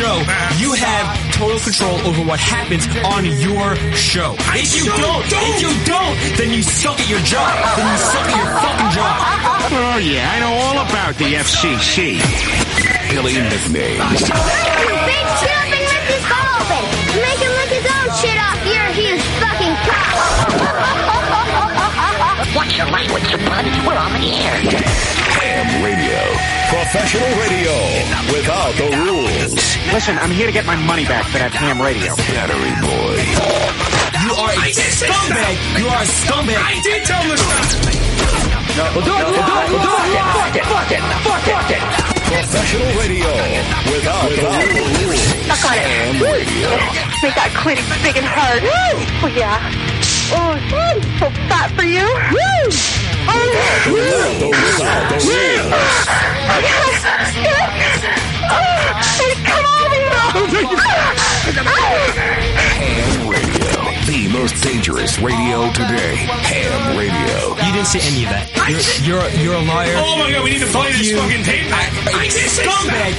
show, you have total control over what happens on your show. If you don't, if you don't, then you suck at your job. Then you suck at your fucking job. Oh, yeah, I know all about the FCC. Billy Nicknames. Big shit up and his ball open. Make him lick his own shit off your huge fucking cock. Watch your language, bud. We're on the air. Ham Radio. Professional radio without the rules. Listen, I'm here to get my money back for that ham radio. Battery Boy. You are a scumbag. You are a scumbag. I did tell him to stop. Professional radio without the rules. Suck on it. Ham Radio. Make that clit big and hard. Oh, yeah. Oh, so fat for you. Woo! Without the without the rules. yes, yes. Come on, Ham Radio. The most dangerous radio today. Ham Radio. You didn't say any of that. You're you're, you're a liar. Oh my god, we need to play this fucking tape back. I did say Scumbag.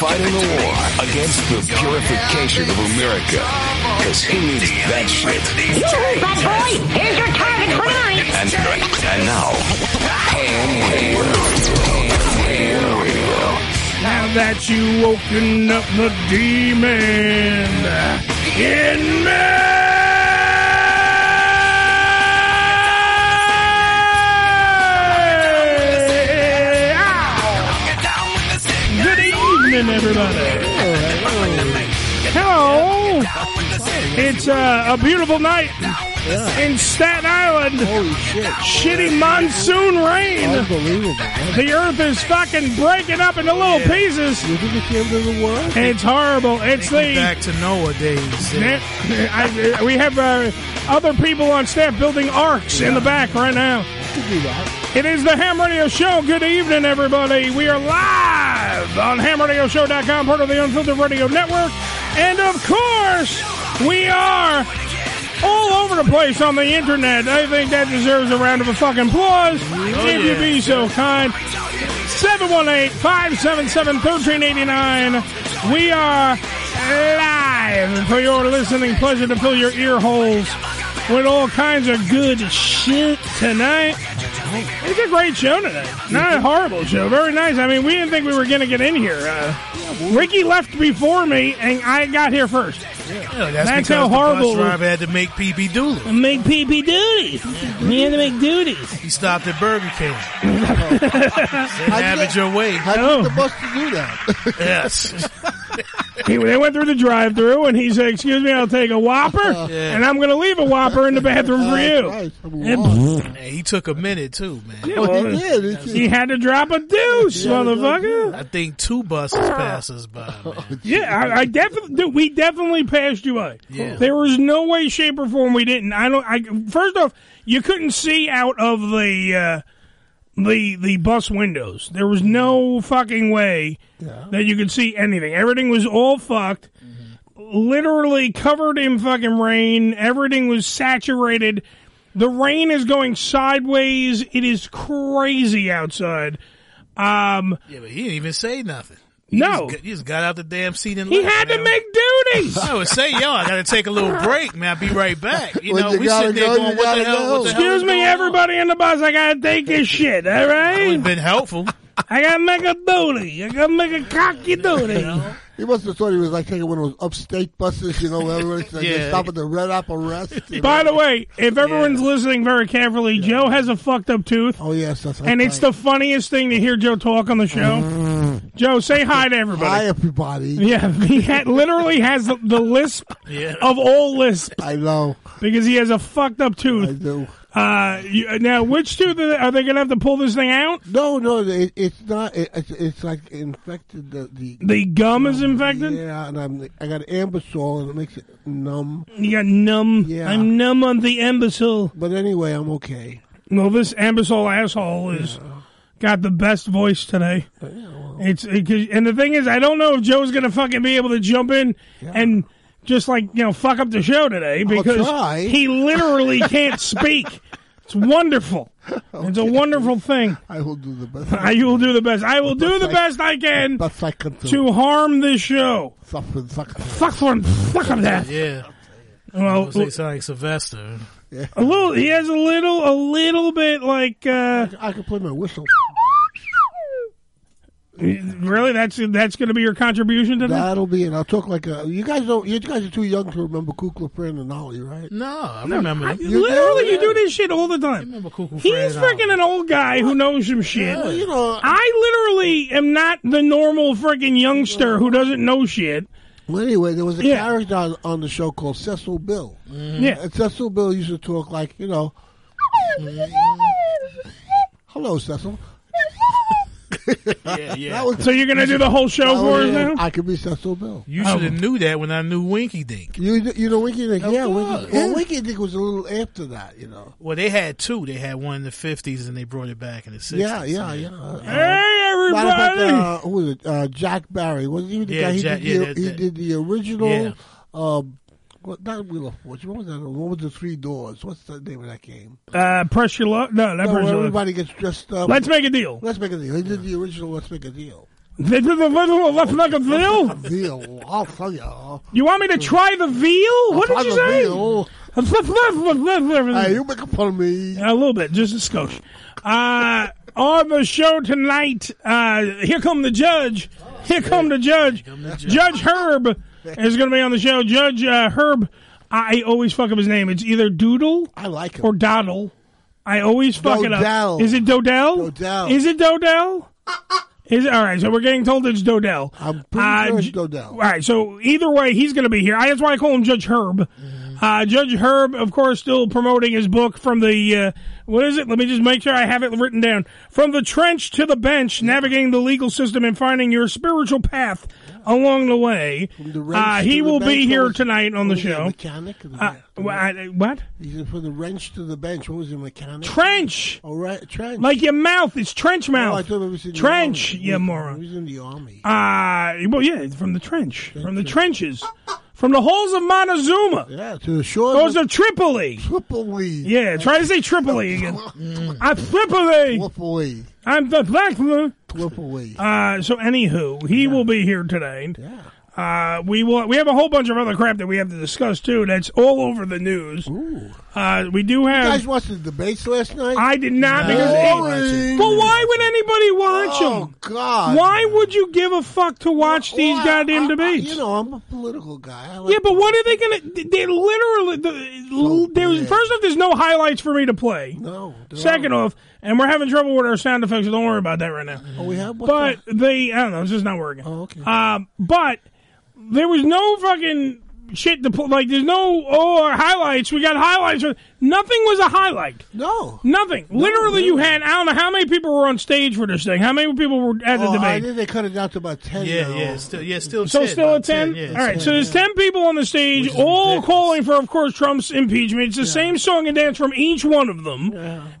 Fighting the war against the purification of America. Cause who needs that shit? Bad boy, here's your target for tonight. And, and now, Ham Radio. Now that you woken up the demon in me. Good evening, everybody. Hello. It's uh, a beautiful night in Staten Island. Holy shit. Shitty monsoon rain. Unbelievable. The earth is fucking breaking up into little pieces. You think it came to the world? It's horrible. It's the. Back to Noah days. Ne- I, we have uh, other people on staff building arks in the back right now. Do that. It is the Ham Radio Show. Good evening, everybody. We are live on hamradioshow.com, part of the Unfiltered Radio Network. And of course, we are all over the place on the internet. I think that deserves a round of a fucking applause. if you be so kind. 718-577-1389. We are live for your listening pleasure to fill your ear holes with all kinds of good shit tonight. It's a great show tonight. Not a horrible show. Very nice. I mean, we didn't think we were going to get in here. Uh, Ricky left before me, and I got here first. Yeah, that's, That's because how the horrible bus driver had to make PP doodle. Make PP duties. He had to make duties. He stopped at Burger King. Didn't have it your way. How did the oh. bus do that? yes. he, they went through the drive-through, and he said, "Excuse me, I'll take a Whopper, and I'm going to leave a Whopper in the bathroom for you." And- Hey, he took a minute too, man. Yeah, well, he had to drop a deuce, motherfucker. I think two buses passed us by. Man. Yeah, I, I definitely, we definitely passed you by. Yeah. There was no way, shape, or form we didn't. I don't. I first off, you couldn't see out of the uh, the the bus windows. There was no fucking way that you could see anything. Everything was all fucked. Literally covered in fucking rain. Everything was saturated. The rain is going sideways. It is crazy outside. Um, Yeah, but he didn't even say nothing. No, He just, he just got out the damn seat and he left, had to make duties. I would say, yo, I got to take a little break, man. I'll be right back. You When know, you we gotta there go, going, what the hell? What the hell Excuse me, going on? everybody in the bus. I gotta take this shit. All right, would right, have been helpful. I gotta make a duty. I gotta make a cocky duty. He must have thought he was like taking one of those upstate buses, you know, where everybody's like, Yeah. stop at the Red Apple Rest. By know. the way, if everyone's listening very carefully, Joe has a fucked up tooth, oh yes, that's and it's the funniest thing to hear Joe talk on the show. Mm. Joe, say hi to everybody. hi everybody. Yeah, he ha- literally has the, the lisp Yeah. of all lisps I know, because he has a fucked up tooth. I do. Uh, you, now, which tooth are they, are they going to have to pull this thing out? No, no, it, it's not. It, it's, it's like infected. The, the The gum is infected. Yeah, and I'm, I got Anbesol, and it makes it numb. You got numb. Yeah. I'm numb on the imbecile. But anyway, I'm okay. Well, this imbecile asshole is got the best voice today. It's it, 'cause- and the thing is, I don't know if Joe's gonna fucking be able to jump in and just like you know fuck up the show today because he literally can't speak. It's wonderful. It's a wonderful thing. I will do the best. I will do the best. I will do the best I can Best I can do. to harm this show. Suffer, suffer. Fuck for fuck of that. Yeah. Well, I say sound like Sylvester. a little. He has a little, a little bit like. uh I can play my whistle. Really, that's that's going to be your contribution to that. That'll be it. I'll talk like a. You guys don't. You guys are too young to remember Kukla, Fran, and Ollie, right? No, I remember. I- him. literally, you do this shit all the time. remember Cuckoo He's Fred freaking an old guy who knows some shit. Well, you know. I literally am not the normal freaking youngster who doesn't know shit. Well, anyway, there was a Yeah. character on, on the show called Cecil Bill. Mm-hmm. Yeah. And Cecil Bill used to talk like, you know. Hello, Cecil. Yeah, yeah. Was, So you're gonna do the whole show for was- us now? I could be Cecil Bill. You should have knew that when I knew Winky Dink. You you know Winky Dink? Yeah, course. Winky. Well, Winky Dink was a little after that, you know. Well, they had two. They had one in the fifties, and they brought it back in the sixties. Yeah, yeah, yeah. Uh, Hey matter of fact, everybody! uh, who was it? Uh, Jack Barry. Wasn't he the Yeah, guy? He, Jack- did, yeah, the, that- he that- did the original. Yeah. What, not Wheel of Fortune. What was that? What was the Three Doors? What's the name of that game? Uh, press your luck. No, not No, press where your everybody gets dressed up. Let's make a deal. Let's make a deal. He did the original. Let's make a deal. This is a little let's make a deal. Deal. I'll tell you. You want me to try the veal? What did Try you the say? deal. Hey, you make fun of me. A little bit, just a skosh. Uh, on the show tonight, uh, here come the judge. Here come the judge. Judge Herb is going to be on the show. Judge uh, Herb, I always fuck up his name. It's either Doodle I like him. or Doddle. I always fuck it Dodell. up. Is it Dodell? Dodell. Is it Dodell? Is it all right? So we're getting told it's Dodell. I'm pretty Uh, sure it's J- Dodell. All right. So either way, he's going to be here. I, that's why I call him Judge Herb. Uh, Judge Herb, of course, still promoting his book from the uh, what is it? Let me just make sure I have it written down. From the trench to the bench, navigating the legal system and finding your spiritual path along the way. the wrench Uh, he the will be here tonight on the what was he, a show. Mechanic. Uh, wh- I- what? He's from the wrench to the bench. What was he, mechanic? Trench. Oh, right, trench. Like your mouth. It's trench Oh, I mouth. thought it was in the trench, He- moron. He was in the army. Uh, well, yeah, from the trench, from the trenches, from the halls of Montezuma. Yeah, to the shores Those of are Tripoli. Tripoli. Yeah, try to say Tripoli again. I'm Tripoli. Tripoli. I'm the black. Tripoli. Uh, so anywho, he will be here today. Uh, we will. We have a whole bunch of other crap that we have to discuss too. That's all over the news. Uh, we do You have. guys watched the debates last night? I did not No. because. Boring. Well, why would anybody watch Oh, them? God. Why would you give a fuck to watch these Well, goddamn I- I- debates? you know, I'm a political guy. I like Yeah, but what are they gonna? They literally. The, there's first off, there's no highlights for me to play. No. Second off, and we're having trouble with our sound effects. So don't worry about that right now. Oh, we have. What's But that? they, I don't know, it's just not working. Oh, okay. Um, but there was no fucking shit to put. Like, there's no oh highlights. We got highlights. Nothing was a highlight. No, nothing. Literally, you had I don't know how many people were on stage for this thing. How many people were at the Oh, I think they cut it down to about ten. Yeah, now. yeah, still, yeah, still. So 10, still about at ten. 10, yeah, All right. 10, So there's ten people on the stage, all calling for, of course, Trump's impeachment. It's the same song and dance from each one of them.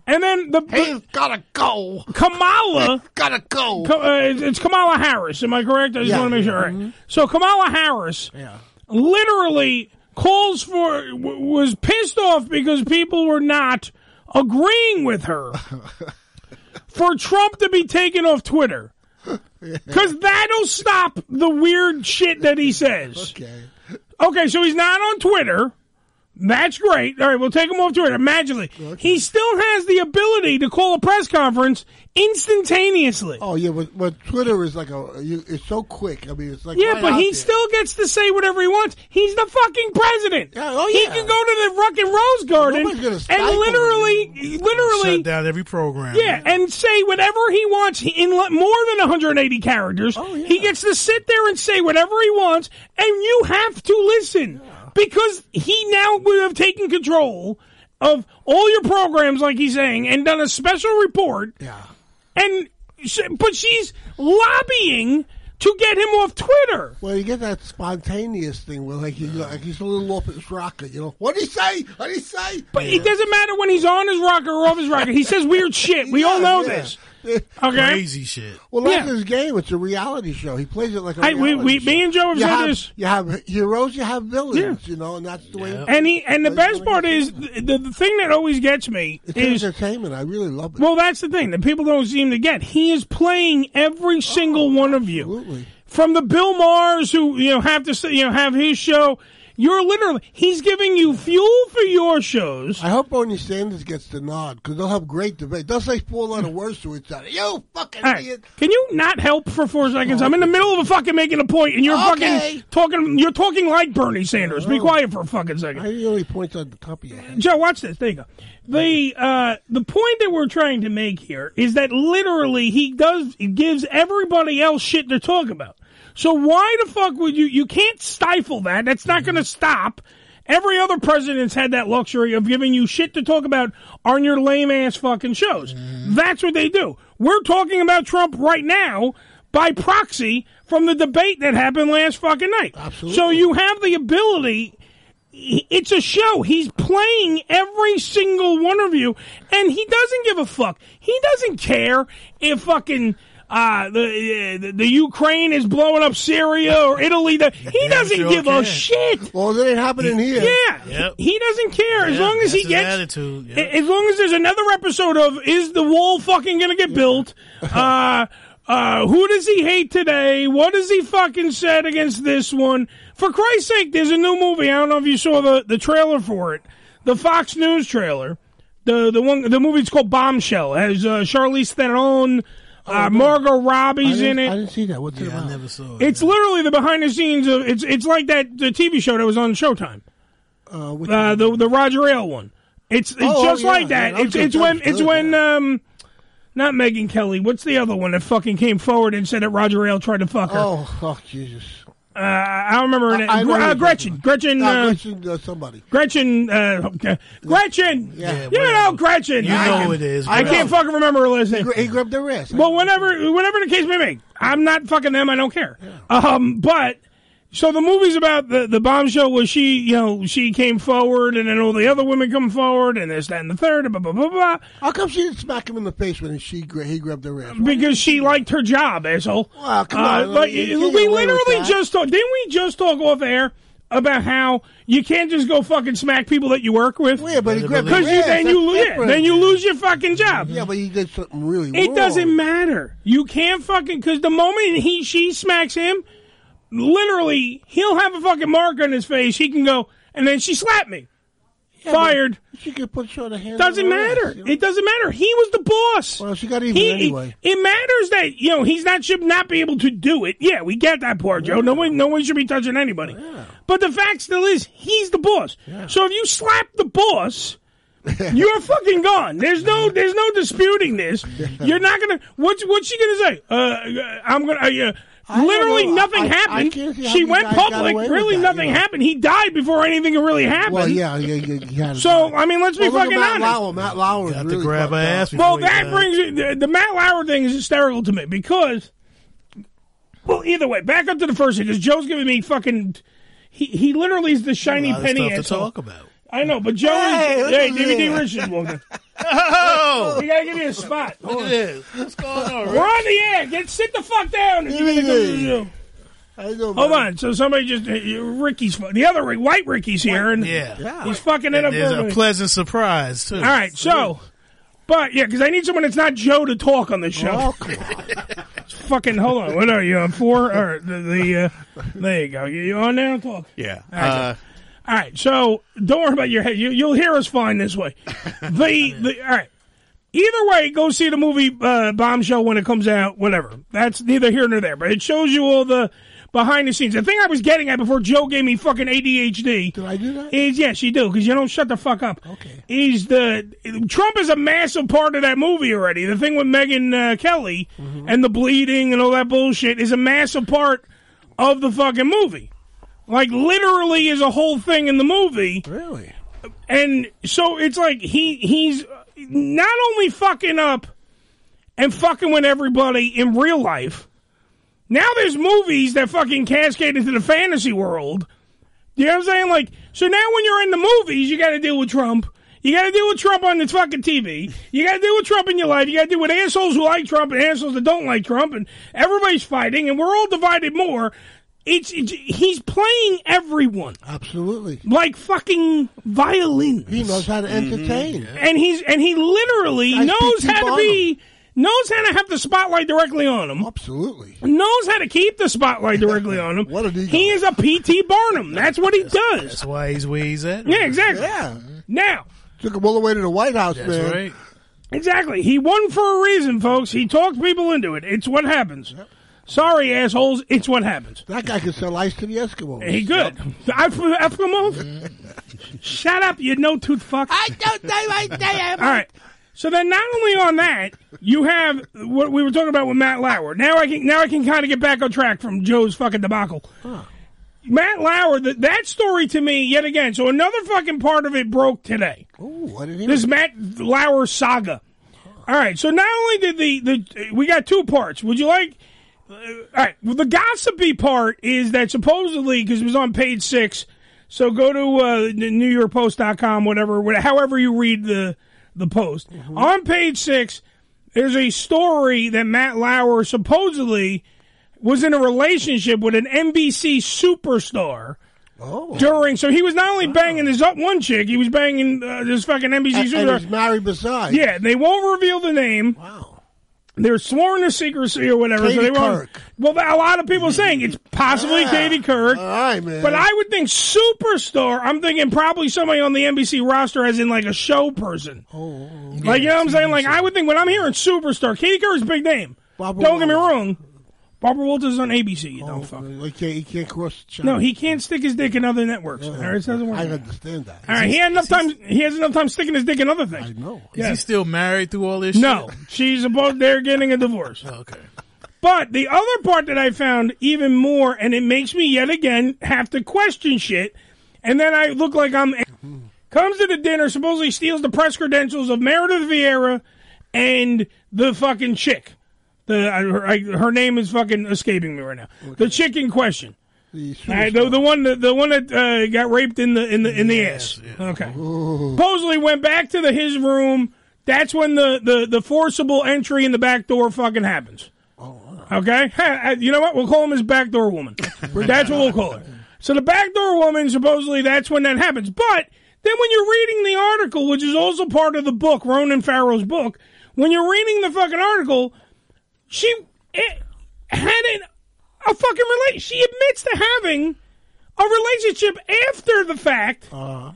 And then the He's gotta go. Kamala gotta go. Ka- uh, it's- it's Kamala Harris. Am I correct? I just Yeah. want to make sure. All right. So Kamala Harris literally calls for w- was pissed off because people were not agreeing with her for Trump to be taken off Twitter. Because that'll stop the weird shit that he says. Okay. Okay, so he's not on Twitter. That's great. All right, we'll take him off Twitter. Magically. He still has the ability to call a press conference instantaneously. Oh yeah, but, but Twitter is like a. You, it's so quick. I mean, it's like yeah, right but out he there. still gets to say whatever he wants. He's the fucking president. oh, yeah. He can go to the fucking Rose Garden and stifle literally, literally, Shut down every program. yeah, and say whatever he wants he- in more than 180 characters. Oh, yeah. He gets to sit there and say whatever he wants, and you have to listen because he now would have taken control of all your programs, like he's saying, and done a special report. Yeah. And but she's lobbying to get him off Twitter. Well, you get that spontaneous thing where, like, you like he's a little off his rocker. You know, what he say? What he say? But it doesn't matter when he's on his rocker or off his rocker. He says weird shit. We all know yeah. this. Yeah. Okay. Crazy shit. Well, that's Yeah. his game. It's a reality show. He plays it like a Hey, we- reality we- show. me and Joe have you said have, this. You have heroes, you have villains, you know, and that's the way. And he and the best part is the, the, thing that always gets me It's is entertainment. I really love it. well that's the thing that people don't seem to get. He is playing every single oh, one of you. Oh, Absolutely. From the Bill Mahers who you know have to you know have his show. You're literally he's giving you fuel for your shows. I hope Bernie Sanders gets the nod because they'll have great debate. They'll say four letter words to each other. You fucking right. idiot. Can you not help for four seconds? I'm in the middle of a fucking making a point, and you're Okay. fucking talking. You're talking like Bernie Sanders. Be quiet for a fucking second. I only points on the top of your head. Joe, watch this. There you go. The uh, the point that we're trying to make here is that literally he does he gives everybody else shit to talk about. So why the fuck would you? You can't stifle that. That's not going to stop. Every other president's had that luxury of giving you shit to talk about on your lame ass fucking shows. Mm-hmm. That's what they do. We're talking about Trump right now by proxy from the debate that happened last fucking night. Absolutely. So you have the ability it's a show. He's playing every single one of you, and he doesn't give a fuck. He doesn't care if fucking uh, the, the the Ukraine is blowing up Syria or Italy. The, he doesn't sure give a can. shit. Well, that ain't happening here. Yeah, Yep. he doesn't care as long as he gets. attitude, yeah. As long as there's another episode of is the wall fucking gonna get built? Uh, uh, who does he hate today? What does he fucking said against this one? For Christ's sake, there's a new movie. I don't know if you saw the, the trailer for it, the Fox News trailer. The the one the movie's called Bombshell. It has uh, Charlize Theron, uh, Margot Oh, Robbie's in it. I didn't see that. What's it Yeah, I never saw it. It's literally the behind the scenes of it's it's like that the TV show that was on Showtime. Uh, Uh, the the Roger Ailes one. It's it's Oh, just yeah, like that. yeah, it's it's when it's good, when um not Megyn Kelly. What's the other one that fucking came forward and said that Roger Ailes tried to fuck her? oh, oh, Jesus. Uh, I don't remember her name. I know Gre- uh, Gretchen. Gretchen. Uh, Uh, Gretchen, uh, somebody. Gretchen. Uh, okay. Gretchen. Yeah. You know Gretchen. You I know can- who it is. I can't fucking remember her last He, name. he grabbed their ass. Well, whenever, whenever the case may be, I'm not fucking them. I don't care. Um, but so the movie's about the the bombshell was she, you know, she came forward, and then all the other women come forward, and this, that, and the third, blah blah blah blah. How come she didn't smack him in the face when she he grabbed their ass? Because she liked her job, asshole. Well, come Uh, on, like, you we get away with literally that. just talked. Didn't we just talk off air about how you can't just go fucking smack people that you work with? Yeah, but he grabbed Because their you then you yeah, then you lose your fucking job. Yeah, but he did something really It wrong. doesn't matter. You can't fucking because the moment he she smacks him, literally he'll have a fucking mark on his face. He can go and then she slapped me, Yeah, fired. She could put you on her hand. Doesn't her ass, matter. you know? It doesn't matter. He was the boss. Well, she got even He- anyway. It matters that you know he's not should not be able to do it. Yeah, we get that part, Joe. No one, no one should be touching anybody. But the fact still is, he's the boss. So if you slap the boss, You're fucking gone. There's no, there's no disputing this. You're not gonna. What's, what's she gonna say? Uh, I'm gonna. Uh, literally, nothing I- I happened. can't see how she went public. Really, that, nothing you know. happened. He died before anything really happened. Well, yeah, yeah, yeah. He had So I mean, let's be Well, look at fucking Matt honest. Lauer. Matt Lauer is Got to grab her ass Well, before that died. brings it, the, the Matt Lauer thing is hysterical to me because, well, either way, back up to the first thing because Joe's giving me fucking. He he literally is the shiny A lot of penny stuff to talk about. I know, but Joe. Hey, is, look hey, at DVD this. Richards walked in. We gotta give you a spot. look Hold at on. this. What's going on? We're on the air. Get sit the fuck down. give me the- How you doing, Hold buddy? on. So somebody just uh, Ricky's the other Rick- white Ricky's here, and Yeah. he's fucking it up. There's for a me. pleasant surprise too. All right, so, but yeah, because I need someone that's not Joe to talk on the show. Oh, come on. Fucking hold on. What are you on four? Or the, the uh, there you go. You, you on now? Talk. Yeah. All right, Uh, All right. So don't worry about your head. You, you'll hear us fine this way. The the all right. Either way, go see the movie uh, Bombshell when it comes out. Whatever. That's neither here nor there. But it shows you all the behind the scenes. The thing I was getting at before Joe gave me fucking ADHD. Did I do that? Is yes, you do because you don't shut the fuck up. Okay. Is the Trump is a massive part of that movie already. The thing with Megyn uh, Kelly Mm-hmm. and the bleeding and all that bullshit is a massive part of the fucking movie. Like literally is a whole thing in the movie. Really? And so it's like he he's not only fucking up and fucking with everybody in real life. Now there's movies that fucking cascade into the fantasy world. You know what I'm saying? Like, so now when you're in the movies, you got to deal with Trump. You got to deal with Trump on the fucking TV. You got to deal with Trump in your life. You got to deal with assholes who like Trump and assholes that don't like Trump, and everybody's fighting, and we're all divided more. It's, it's he's playing everyone Absolutely. like fucking violin. He knows how to mm-hmm. entertain. and he's and he literally Nice knows how to be knows how to have the spotlight directly on him. Absolutely. Knows how to keep the spotlight directly on him. What an ego. he is a P.T. Barnum. That's what he does. That's why he's where he's at. Yeah, exactly. Yeah. Now, Took him all the way to the White House, That's man. right. exactly. He won for a reason, folks. He talked people into it. It's what happens. Sorry, assholes. It's what happens. That guy could sell ice to the Eskimos. He good. I Eskimos. Shut up, you no tooth fuck. I don't know I damn. All right. So then, not only on that, you have what we were talking about with Matt Lauer. Now I can now I can kind of get back on track from Joe's fucking debacle. Matt Lauer, that that story to me yet again. So another fucking part of it broke today. Ooh, what did he This Matt Lauer saga. All right. So not only did the the we got two parts. Would you like? All right. Well, the gossipy part is that supposedly because it was on page six. So go to uh, NewYorkPost.com, whatever, whatever, however you read the the post. On page six, there's a story that Matt Lauer supposedly was in a relationship with an NBC superstar. Oh. During, so he was not only banging this up one chick, he was banging uh, this fucking NBC And, and he's married besides. Yeah, they won't reveal the name. Wow. They're sworn to secrecy or whatever. so they won't. Kirk. Well, a lot of people are saying it's possibly Yeah. Katie Kirk. All right, man. But I would think superstar. I'm thinking probably somebody on the NBC roster, as in like a show person. Oh. oh, oh. Like you know what I'm saying? Like I would think when I'm hearing superstar, Katie Kirk's a big name. Barbara don't get me wrong. Barbara Walters is on ABC. You Oh, don't fuck. he can't, he can't cross the channel. No, he can't stick his dick in other networks. All right, it doesn't work. I understand that. All right, he had enough time. He has enough time sticking his dick in other things. I know. Is Yeah. he still married through all this? No, she's about they're getting a divorce. Oh, okay. But the other part that I found even more, and it makes me yet again have to question shit, and then I look like I'm mm-hmm. comes to the dinner, supposedly steals the press credentials of Meredith Vieira and the fucking chick. The I, her, I, her name is fucking escaping me right now. The chick in question. The right, the, the one that the one that uh, got raped in the in the in the ass. Okay. Supposedly went back to the his room. That's when the, the, the forcible entry in the back door fucking happens. Okay, Ha, uh, you know what? We'll call him his backdoor woman. That's what we'll call her. So the backdoor woman, supposedly, that's when that happens. But then when you're reading the article, which is also part of the book, Ronan Farrow's book, when you're reading the fucking article, she eh, had an, a fucking relate. She admits to having a relationship after the fact. Uh-huh.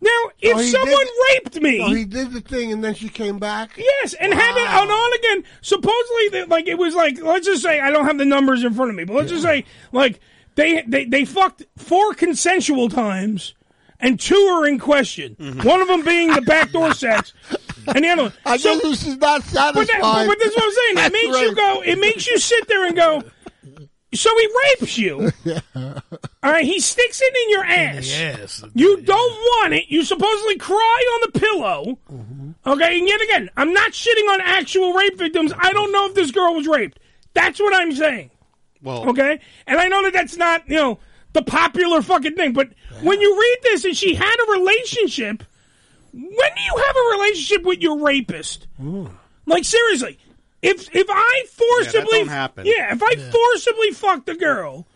Now, if Oh, someone did- raped me, Oh, he did the thing, and then she came back. Yes, and had it on on again. Supposedly, that like it was like let's just say I don't have the numbers in front of me, but let's just say like they they they fucked four consensual times, and two are in question. One of them being the backdoor sex, and the other one. I So- guess she's not but, that, satisfied. but that's what I'm saying. It That's makes you go. It makes you sit there and go. So he rapes you. All right, he sticks it in your ass. Yes. You don't want it. You supposedly cry on the pillow. Okay, and yet again, I'm not shitting on actual rape victims. I don't know if this girl was raped. That's what I'm saying. Well, Okay, and I know that that's not you know the popular fucking thing, but when you read this and she had a relationship, when do you have a relationship with your rapist? Like seriously, if if I forcibly don't happen. yeah, if I forcibly fuck the girl,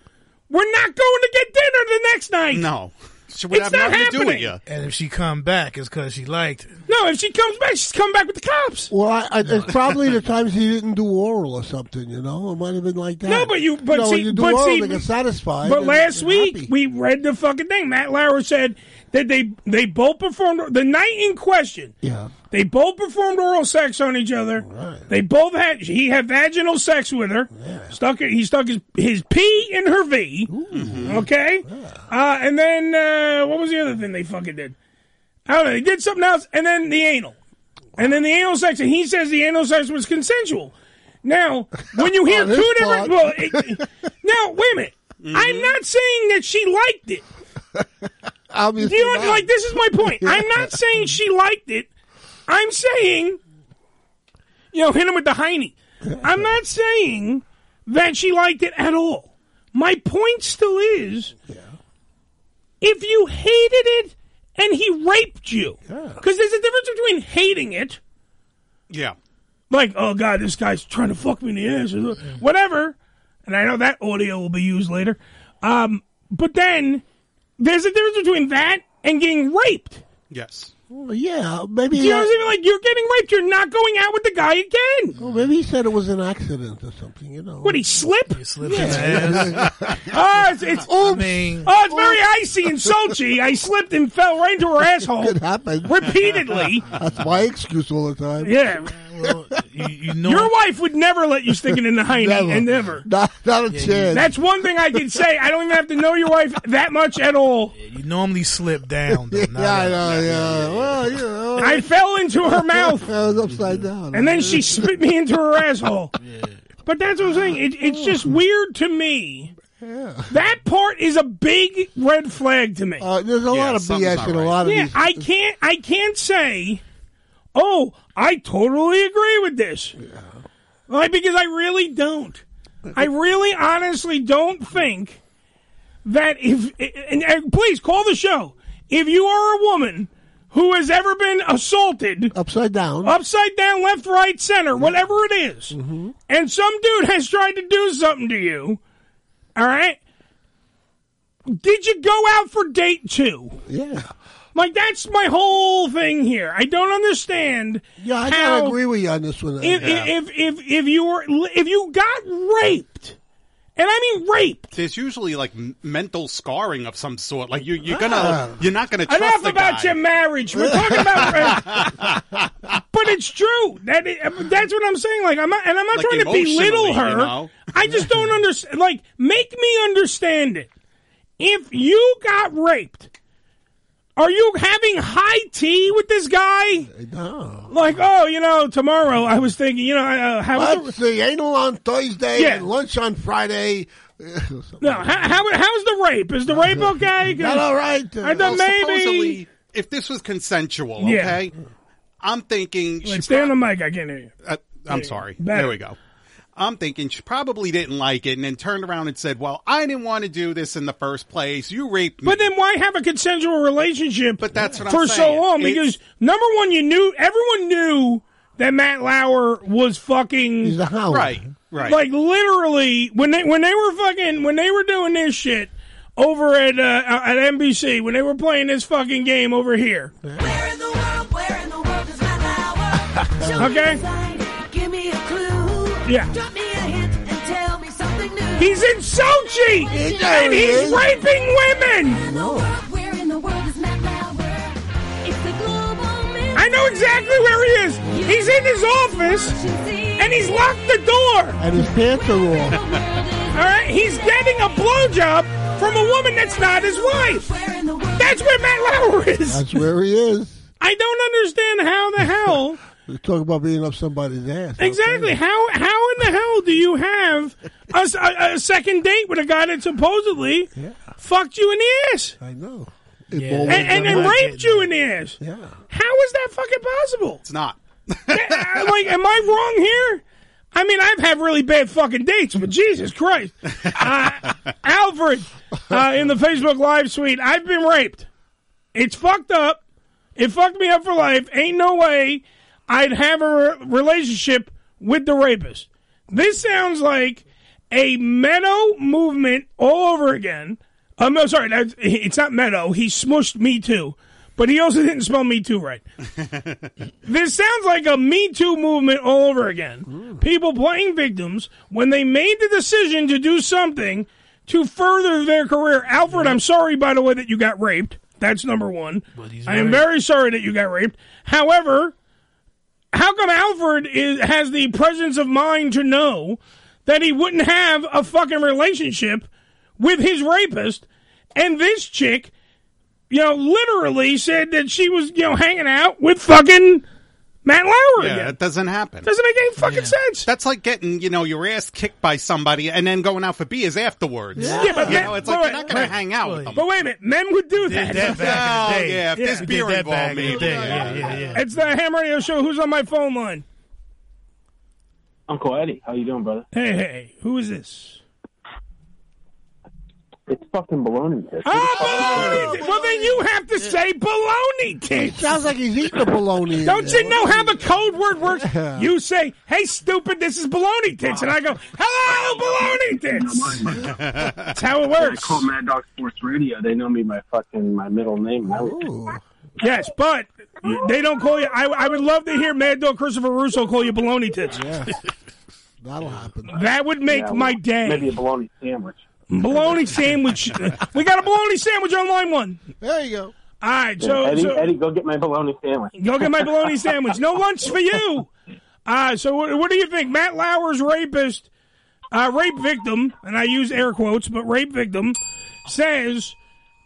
we're not going to get dinner the next night. No. She would It's have not nothing to do with happening. you. And if she come back, it's because she liked it. No, if she comes back, she's coming back with the cops. Well, I, I, it's probably the times he didn't do oral or something. You know, it might have been like that. No, but you, but know, see, when you do but oral, see, they get satisfied. But and- last and week happy. we read the fucking thing. Matt Lauer said that they they both performed the night in question. Yeah. They both performed oral sex on each other. Right. They both had he had vaginal sex with her. Yeah. Stuck it. He stuck his his pee in her V. Okay. Uh, and then uh, what was the other thing they fucking did? I don't know. They did something else, and then the anal, and then the anal sex. And he says the anal sex was consensual. Now, when you hear two different, well, it, now wait a minute. I'm not saying that she liked it. Obviously Do you know, not. like this is my point. I'm not saying she liked it. I'm saying, you know, hit him with the hiney. I'm not saying that she liked it at all. My point still is, yeah. if you hated it and he raped you, because there's a difference between hating it, Yeah. like, oh god, this guy's trying to fuck me in the ass, or whatever. And I know that audio will be used later. Um, but then there's a difference between that and getting raped. Yes. Well, yeah, maybe. Do you know what I mean? Like you're getting raped, you're not going out with the guy again. well, maybe he said it was an accident or something. You know. Would he slip? He slipped in the ass. Oh, it's, it's I mean, oh, it's very icy and Sochi. I slipped and fell right into her asshole It happened repeatedly. That's my excuse all the time. Yeah, well, you, you know, your wife would never let you stick it in the hiney, Never. and never. Not, not a chance. That's one thing I can say. I don't even have to know your wife that much at all. you normally slip down. Though, yeah, I know, yeah. Well, you know. I fell into her mouth. I was upside down. and then she spit me into her asshole. But that's what I'm saying. It, it's just weird to me. That part is a big red flag to me. Uh, there's a Yeah, lot of BS not in a lot of yeah, these. I can't. I can't say. Oh, I totally agree with this. Like because I really don't. I really, honestly don't think that if and, and please call the show if you are a woman who has ever been assaulted upside down. upside down, left, right, center, whatever it is, mm-hmm. and some dude has tried to do something to you, all right? Did you go out for date two? Yeah. Like that's my whole thing here. I don't understand. Yeah, I how gotta agree with you on this one. if, if if if you were if you got raped, and I mean raped. There's usually like mental scarring of some sort. Like you, you're gonna, Ah. you're not gonna trust Enough the about guy. your marriage. We're talking about, but it's true. That i- that's what I'm saying. Like I'm not, and I'm not Like trying to belittle her. you know? I just don't understand. Like, make me understand it. If you got raped, are you having high tea with this guy? no. Like, oh, you know, tomorrow I was thinking, you know, uh, how was Let's the, see, anal on Thursday Yeah. and lunch on Friday. no, how, how how's the rape? Is the rape okay? Not all right. I thought Well, maybe. if this was consensual, Yeah. okay, I'm thinking. she Wait, stay on the mic. I can't hear you. Uh, I'm sorry. Better. There we go. I'm thinking she probably didn't like it and then turned around and said, Well, I didn't want to do this in the first place. You raped me. But then why have a consensual relationship? But that's what I'm for saying. so long It's- because number one, you knew everyone knew that Matt Lauer was fucking He's a hound. right, right. like literally when they when they were fucking when they were doing this shit over at uh, at NBC when they were playing this fucking game over here. Where in the world, where new. He's in Sochi there and he he's is. raping women. No. Where in the world is Matt Lauer? It's the global mystery. I know exactly where he is. He's in his office and he's locked the door. And his pants are off. All right, he's getting a blowjob from a woman that's not his wife. Where in the world? That's where Matt Lauer is. That's where he is. I don't understand how the hell. We talk about being up somebody's ass. Exactly. How how in the hell do you have a second date with a guy that supposedly fucked you in the ass I know. and, and, and raped you in the ass? Yeah. How is that fucking possible? It's not. I'm like, am I wrong here? I mean, I've had really bad fucking dates, but Jesus Christ, uh, Alfred, uh, in the Facebook Live suite, I've been raped. It's fucked up. It fucked me up for life. Ain't no way I'd have a re- relationship with the rapist. This sounds like a Meadow movement all over again. Um, no, sorry, that's, it's not Meadow. He smushed me too, but he also didn't spell me too right. This sounds like a Me Too movement all over again. People playing victims when they made the decision to do something to further their career. Alfred, I'm sorry, by the way, that you got raped. That's number one. I am very sorry that you got raped. However, how come Alfred is, has the presence of mind to know that he wouldn't have a fucking relationship with his rapist? And this chick you know, literally said that she was, you know, hanging out with fucking Matt Lauer Yeah, again. it doesn't happen. Doesn't make any fucking sense. That's like getting, you know, your ass kicked by somebody and then going out for beers afterwards. Yeah, but you men- know, it's like wait, you're not going to hang out with them. But wait a minute, men would do that. that back in the Oh, day. yeah, if there's We beer did that involved, back in maybe. day. Yeah, yeah, yeah. It's the Ham Radio Show. Who's on my phone line? Uncle Eddie, how you doing, brother? Hey, hey, who is this? It's fucking baloney. Tits. Oh, baloney! Well, then you have to say baloney tits. Sounds like he's eating the baloney. Don't you know how the code word works? You say, "Hey, stupid, this is baloney tits," and I go, "Hello, baloney tits." That's how it I works. call Mad Dog Sports Radio. They know me by fucking my middle name. and everything. Yes, but they don't call you. I, I would love to hear Mad Dog Christopher Russo call you baloney tits. That'll happen. That would make Yeah, my day. Maybe a baloney sandwich. Bologna sandwich. we got a bologna sandwich on line one. There you go. All right, Yeah, so, Eddie, so Eddie, go get my bologna sandwich. go get my bologna sandwich. No lunch for you. Uh, so what, what do you think? Matt Lauer's rapist, uh, rape victim, and I use air quotes, but rape victim, says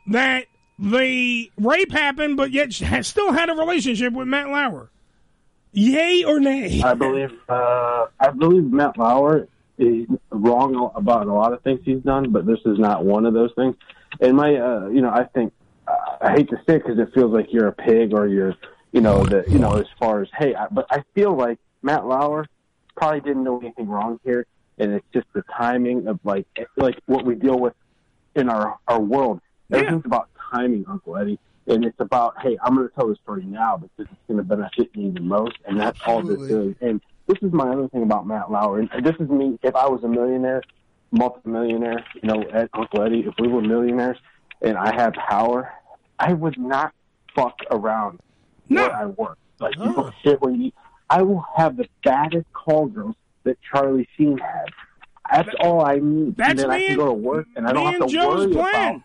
that the rape happened, but yet has still had a relationship with Matt Lauer. Yay or nay? I believe uh, I believe Matt Lauer is wrong about a lot of things he's done, but this is not one of those things. And my, uh, you know, I think I hate to say it because it feels like you're a pig or you're, you know, the, you know, as far as hey, I, but I feel like Matt Lauer probably didn't do anything wrong here, and it's just the timing of like like what we deal with in our our world. Everything's about timing, Uncle Eddie. And it's about, hey, I'm going to tell the story now because it's going to benefit me the most, and that's all this is. And this is my other thing about Matt Lauer. And this is me. If I was a millionaire, multimillionaire, you know, Ed, Uncle Eddie, if we were millionaires and I had power, I would not fuck around where I work. Like people shit when you. I will have the baddest call girls that Charlie Sheen had. That's all I need. That's and then I can go to work and I don't have to Joe's worry plan. about.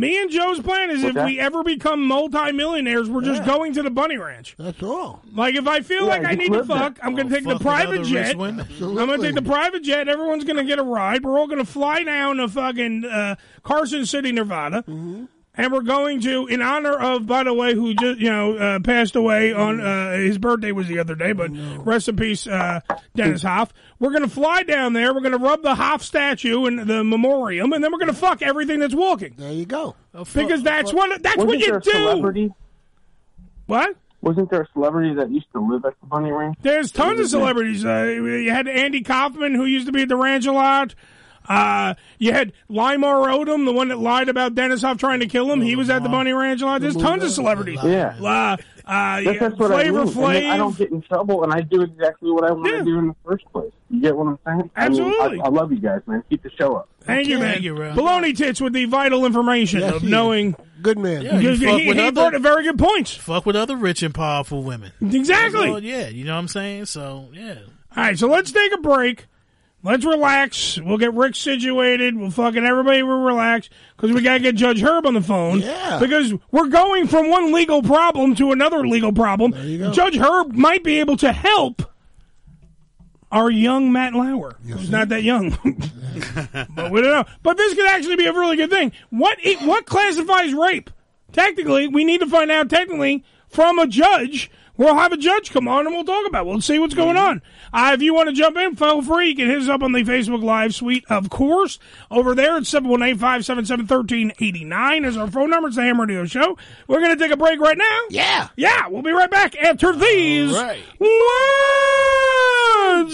Me and Joe's plan is What's if that? we ever become multimillionaires, we're just Yeah. going to the bunny ranch. That's all. Like if I feel Yeah, like I just need to live there. fuck, I'm going to take the fuck private other jet. rich women. I'm going to take the private jet. Everyone's going to get a ride. We're all going to fly down to fucking uh, Carson City, Nevada. And we're going to, in honor of, by the way, who just you know uh, passed away on uh, his birthday was the other day, but rest in peace, uh, Dennis Hof. We're going to fly down there. We're going to rub the Hof statue and the memoriam, and then we're going to fuck everything that's walking. There you go. Because that's what that's Wasn't what you a do. Celebrity? What? Wasn't there a celebrity that used to live at the bunny ranch? There's tons of celebrities. Uh, you had Andy Kaufman, who used to be at the ranch a lot. Uh, you had Lamar Odom, the one that lied about Dennis Hof trying to kill him. He was at the Bunny Ranch a lot. There's tons of celebrities. Yeah. Uh, uh, That's, that's what I Flavor mean. And I don't get in trouble, and I do exactly what I want to do in the first place. You get what I'm saying? Absolutely. I, mean, I, I love you guys, man. Keep the show up. Thank you, man. Thank you, bro. Baloney tits with the vital information Yes, of he is. knowing. Good man. Yeah, you he fuck he, with he other- brought a very good points. Fuck with other rich and powerful women. Exactly. So, yeah, you know what I'm saying? So, yeah. All right, so let's take a break. Let's relax. We'll get Rick situated. We'll fucking everybody will relax because we gotta get Judge Herb on the phone. Yeah. Because we're going from one legal problem to another legal problem. go. Judge Herb might be able to help our young Matt Lauer, who's not that young, but we don't know. But this could actually be a really good thing. What what classifies rape? technically, we need to find out technically from a judge. We'll have a judge come on and we'll talk about it. We'll see what's going on. Uh, if you want to jump in, feel free. You can hit us up on the Facebook Live suite, of course. Over there, it's 718-577-1389 is our phone number. It's the Ham Radio Show. We're going to take a break right now. Yeah. Yeah, we'll be right back after these. right. Words.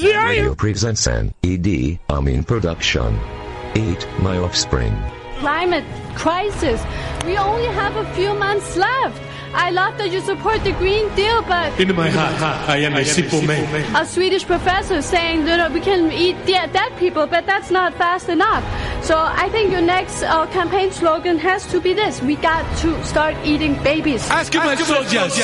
Yeah, Radio presents an ED Amin production. Eat my offspring. climate crisis. We only have a few months left. I love that you support the Green Deal, but In my heart, I am a simple man. a Swedish professor saying that we can eat dead people, but that's not fast enough. So I think your next uh, campaign slogan has to be this: We got to start eating babies. Ask my soldiers.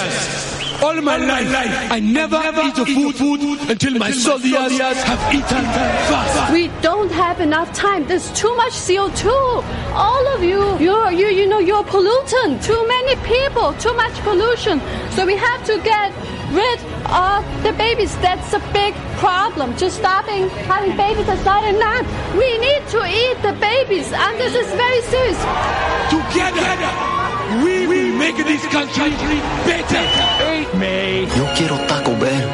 All my life, I never ever eat a food, food until my soldiers have eaten fast. We don't have enough time. There's too much CO2. All of you, you're, you, you know, you're pollutant. Too many people, too much pollution. So we have to get rid of the babies. That's a big problem. Just stopping having babies is not enough. We need to eat the babies, and this is very serious. Together, we will make this country better. Eat me. Yo quiero Taco Bell.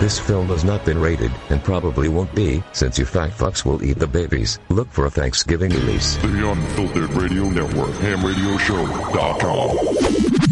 This film has not been rated and probably won't be since you fat fucks will eat the babies. Look for a Thanksgiving release. The Unfiltered Radio Network, hamradioshow.com.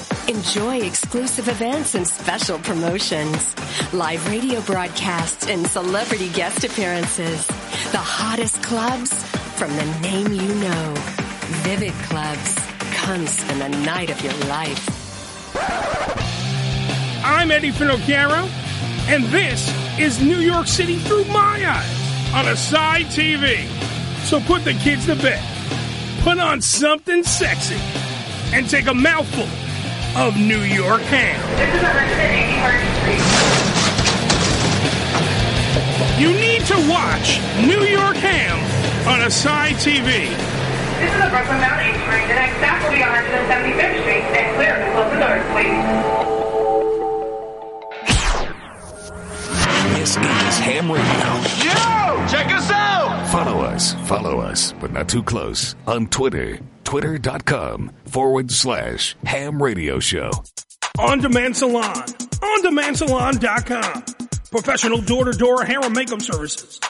Enjoy exclusive events and special promotions, live radio broadcasts and celebrity guest appearances. The hottest clubs from the name you know. Vivid Clubs. Come spend the night of your life. I'm Eddie Finocchiaro, and this is New York City through my eyes on a side TV. So put the kids to bed, put on something sexy, and take a mouthful of New York ham. You need to watch New York ham on a side TV. This is the Brooklyn Mountain Train. The next stop will be 175th Street. Stay clear and close the doors, please. This is Ham Radio. Yo! Check us out! Follow us, follow us, but not too close on Twitter. Twitter.com forward slash Ham Radio Show. On Demand Salon. OnDemandSalon.com. Professional door-to-door hair and makeup services.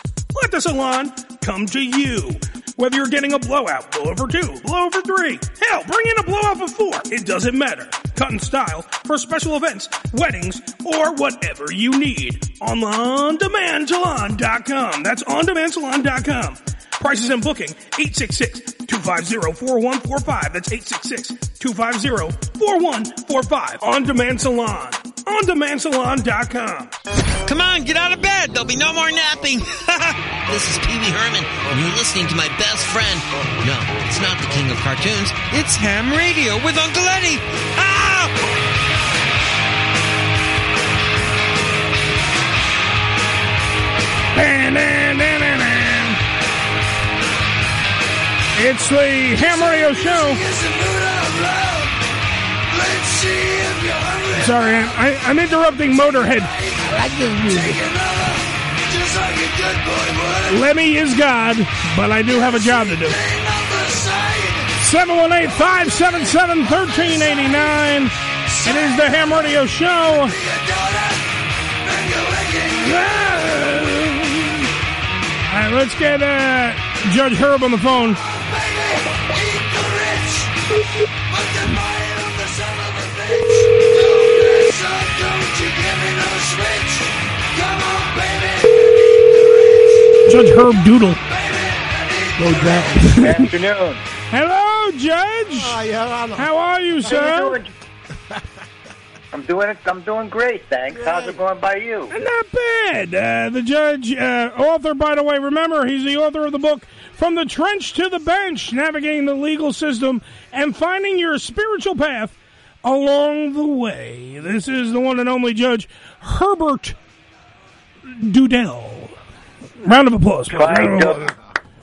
Let the salon come to you. Whether you're getting a blowout, blowout for two, blowout for three, hell, bring in a blowout of four. It doesn't matter. Cut and style for special events, weddings, or whatever you need. On demand OnDemandSalon.com. That's on demand OnDemandSalon.com. Prices and booking, 866-250-4145. That's 866-250-4145. On Demand Salon. OnDemandSalon.com. Come on, get out of bed. There'll be no more napping. this is Pee Wee Herman, and you're listening to my best friend. No, it's not the king of cartoons. It's Ham Radio with Uncle Eddie. Ah! It's the Ham Radio Show. Sorry, I, I'm interrupting Motorhead. Lemmy is God, but I do have a job to do. 718-577-1389. It is the Ham Radio Show. All right, let's get uh, Judge Herb on the phone. Judge Herb Dodell. Go Good afternoon. Hello, Judge. How are you, sir? I'm doing it. I'm doing great, thanks. How's it going by you? Not bad. Uh, the judge, uh, author, by the way, remember, he's the author of the book From the Trench to the Bench Navigating the Legal System and Finding Your Spiritual Path Along the Way. This is the one and only Judge Herbert Dodell. Round of applause. please. Round of applause.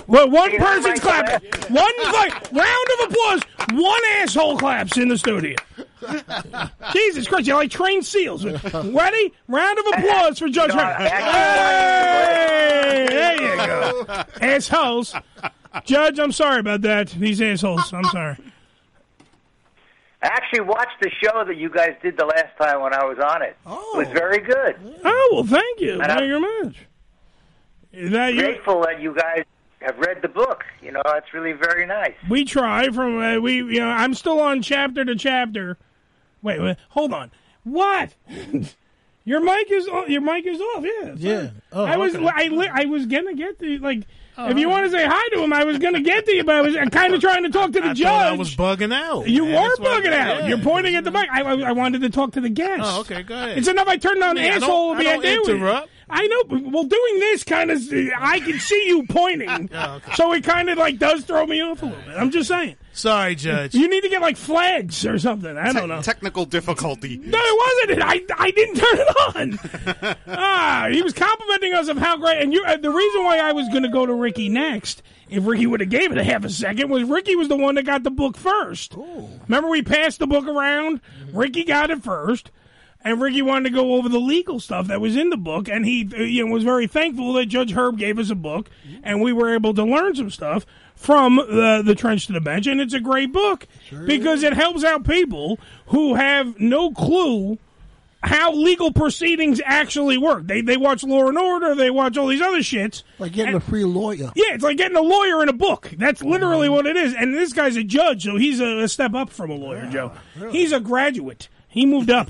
Well, one person's clapping. One like, round of applause. One asshole claps in the studio. Jesus Christ, you're like trained seals. Ready? Round of applause for Judge Herbert. Hey, there you go. Assholes. Judge, I'm sorry about that. These assholes. I'm sorry. I actually watched the show that you guys did the last time when I was on it. Oh. It was very good. Oh, well, thank you. And Thank I'm- you very much. Is that you? Grateful that you guys have read the book. You know, it's really very nice. We try from uh, we you know I'm still on chapter to chapter. Wait, wait hold on. What? your mic is on, your mic is off. Yeah. it's Yeah. Oh, I was okay. I li- I was gonna get to like Oh, if you want to say hi to him, I was gonna get to you, but I was kind of trying to talk to the I judge. thought I was bugging out. You man. were bugging out. yeah. You're pointing at the mic. I, I, I wanted to talk to the guest. Oh, okay, go ahead. It's enough I turned on I mean, I don't- asshole. I don't interrupt. I know. Well, doing this kind of, I can see you pointing, so it kind of like does throw me off a little bit. I'm just saying. Sorry, Judge. You need to get like flags or something. I don't know. Technical difficulty. No, it wasn't. I I didn't turn it on. ah, he was complimenting us of how great. And you, uh, the reason why I was going to go to Ricky next, if Ricky would have gave it a half a second, was Ricky was the one that got the book first. Remember, we passed the book around. Ricky got it first. And Ricky wanted to go over the legal stuff that was in the book, and he uh, you know, was very thankful that Judge Herb gave us a book, and we were able to learn some stuff from the the trench to the bench. And it's a great book because it helps out people who have no clue how legal proceedings actually work. They they watch Law and Order, they watch all these other shits. Like getting And- a free lawyer. yeah, it's like getting a lawyer in a book. That's literally what it is. And this guy's a judge, so he's a, a step up from a lawyer, Joe. He's a graduate. He moved up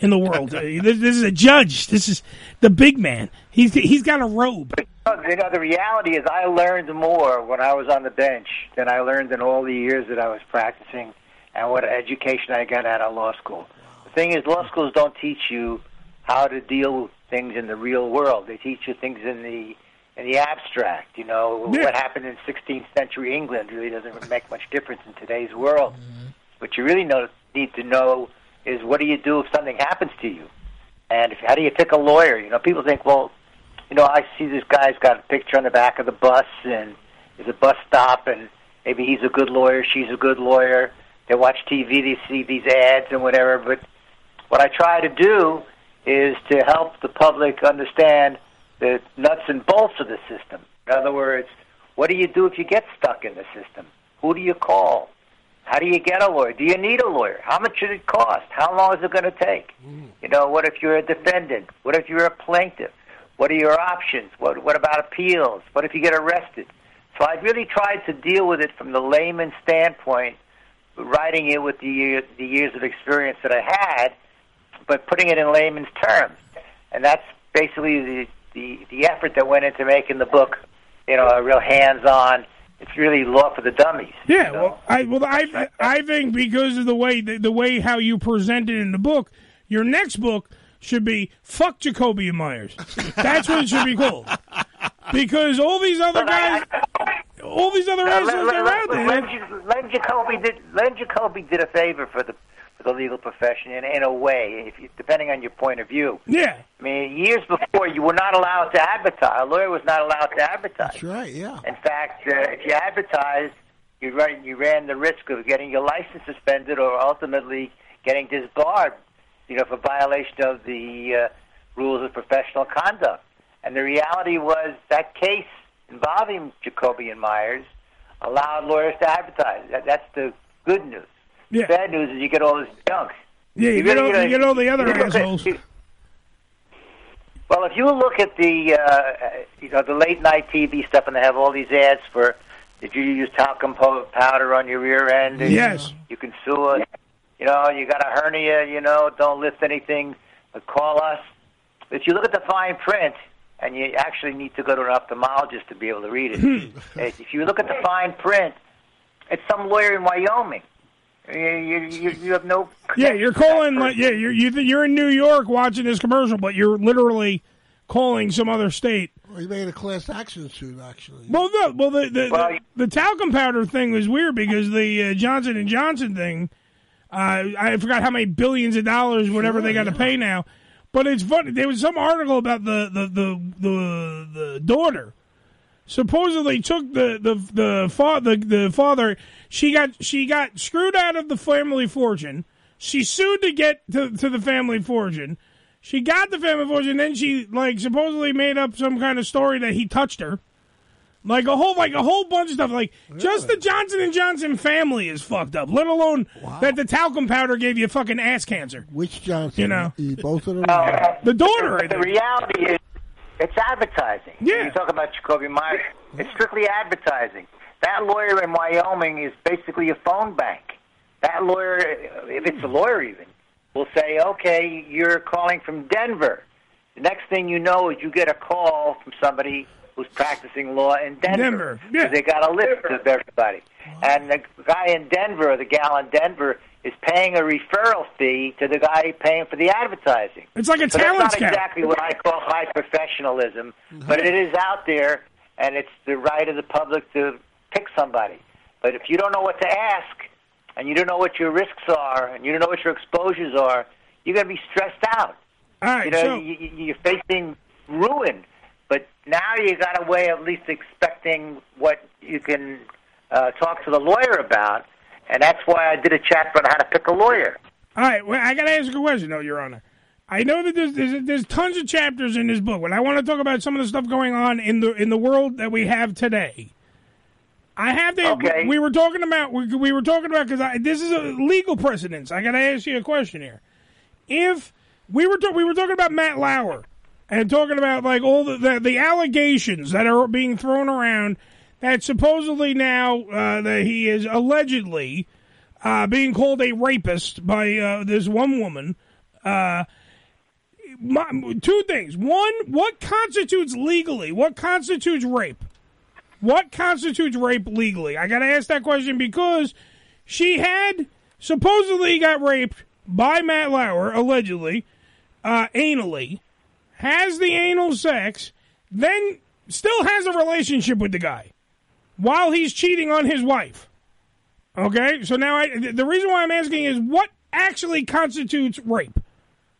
in the world. Uh, This, this is a judge. This is the big man. He's he's got a robe. You know, the reality is I learned more when I was on the bench than I learned in all the years that I was practicing and what education I got out of law school. The thing is, law schools don't teach you how to deal with things in the real world. They teach you things in the in the abstract. You know, Yeah. what happened in 16th century England really doesn't make much difference in today's world. What you really know, need to know is what do you do if something happens to you, and if, how do you pick a lawyer? You know, people think, well, you know, I see this guy's got a picture on the back of the bus, and there's a bus stop, and maybe he's a good lawyer, she's a good lawyer. They watch TV, they see these ads and whatever. But what I try to do is to help the public understand the nuts and bolts of the system. In other words, what do you do if you get stuck in the system? Who do you call? How do you get a lawyer? Do you need a lawyer? How much should it cost? How long is it going to take? Mm. You know, what if you're a defendant? What if you're a plaintiff? What are your options? What what about appeals? What if you get arrested? So I really tried to deal with it from the layman standpoint, writing it with the year, the years of experience that I had, but putting it in layman's terms, and that's basically the the, the effort that went into making the book. You know, a real hands-on. It's really law for the dummies. Yeah, well, I well, I I think because of the way the, the way how you present it in the book, your next book should be "Fuck Jacoby and Myers." That's what it should be called. Because all these other guys, all these other assholes are out Len, there. Len, Len Jacoby did Len Jacoby did a favor for the the legal profession in in a way, if you, depending on your point of view. Yeah. I mean, years before, you were not allowed to advertise. A lawyer was not allowed to advertise. That's right, yeah. In fact, uh, if you advertised, you ran you ran the risk of getting your license suspended or ultimately getting disbarred. You know, for violation of the uh, rules of professional conduct. And the reality was that case involving Jacoby and Myers, allowed lawyers to advertise. That, that's the good news. Yeah. Bad news is you get all this junk. Yeah, you, get, really, all, know, you get all the other you at- assholes. well, if you look at the uh, you know the late night TV stuff, and they have all these ads for did you use talcum po- powder on your rear end? And Yes. You can sue us. You know, you got a hernia. You know, don't lift anything. But call us. If you look at the fine print, and you actually need to go to an ophthalmologist to be able to read it. if you look at the fine print, it's some lawyer in Wyoming. You, you, you, you have no. Yeah, you're calling like yeah, you're you, you're in New York watching this commercial, but you're literally calling some other state. Well, he made a class action suit, actually. Well, no, well the the, the, the talcum powder thing was weird because the uh, Johnson and Johnson thing. Uh, I forgot how many billions of dollars, whatever they got to pay now. But it's funny. There was some article about the the the the, the daughter supposedly took the the the, fa- the the father. She got she got screwed out of the family fortune. She sued to get to to the family fortune. She got the family fortune. Then she like supposedly made up some kind of story that he touched her. Like a whole, like a whole bunch of stuff. Like just the Johnson and Johnson family is fucked up. Let alone that the talcum powder gave you fucking ass cancer. Which Johnson? You know, both of them. Oh, the daughter. I The reality is, it's advertising. Yeah. You talk about Jacoby Myers. It's strictly advertising. That lawyer in Wyoming is basically a phone bank. That lawyer, if it's a lawyer even, will say, "Okay, you're calling from Denver." The next thing you know is you get a call from somebody who's practicing law in Denver. Denver, They got a list of everybody, and the guy in Denver, the gal in Denver, is paying a referral fee to the guy paying for the advertising. It's like a So talent that's not exactly what I call high professionalism, mm-hmm. but it is out there, and it's the right of the public to pick somebody. But if you don't know what to ask, and you don't know what your risks are, and you don't know what your exposures are, you're going to be stressed out. All right, you know, so- you- you're facing ruin. But now you got a way of at least expecting what you can uh, talk to the lawyer about, and that's why I did a chapter on how to pick a lawyer. All right, well, I got to ask a question, though, Your Honor. I know that there's, there's there's tons of chapters in this book, but I want to talk about some of the stuff going on in the in the world that we have today. I have to. Okay. We were talking about we, we were talking about because this is a legal precedence. I got to ask you a question here. If we were ta- we were talking about Matt Lauer and talking about like all the the, the allegations that are being thrown around that supposedly now uh, that he is allegedly uh, being called a rapist by uh, this one woman. Uh, my, two things. One, what constitutes legally? What constitutes rape? What constitutes rape legally? I got to ask that question because she had supposedly got raped by Matt Lauer, allegedly, uh, anally, has the anal sex, then still has a relationship with the guy while he's cheating on his wife. Okay, so now I, the reason why I'm asking is what actually constitutes rape.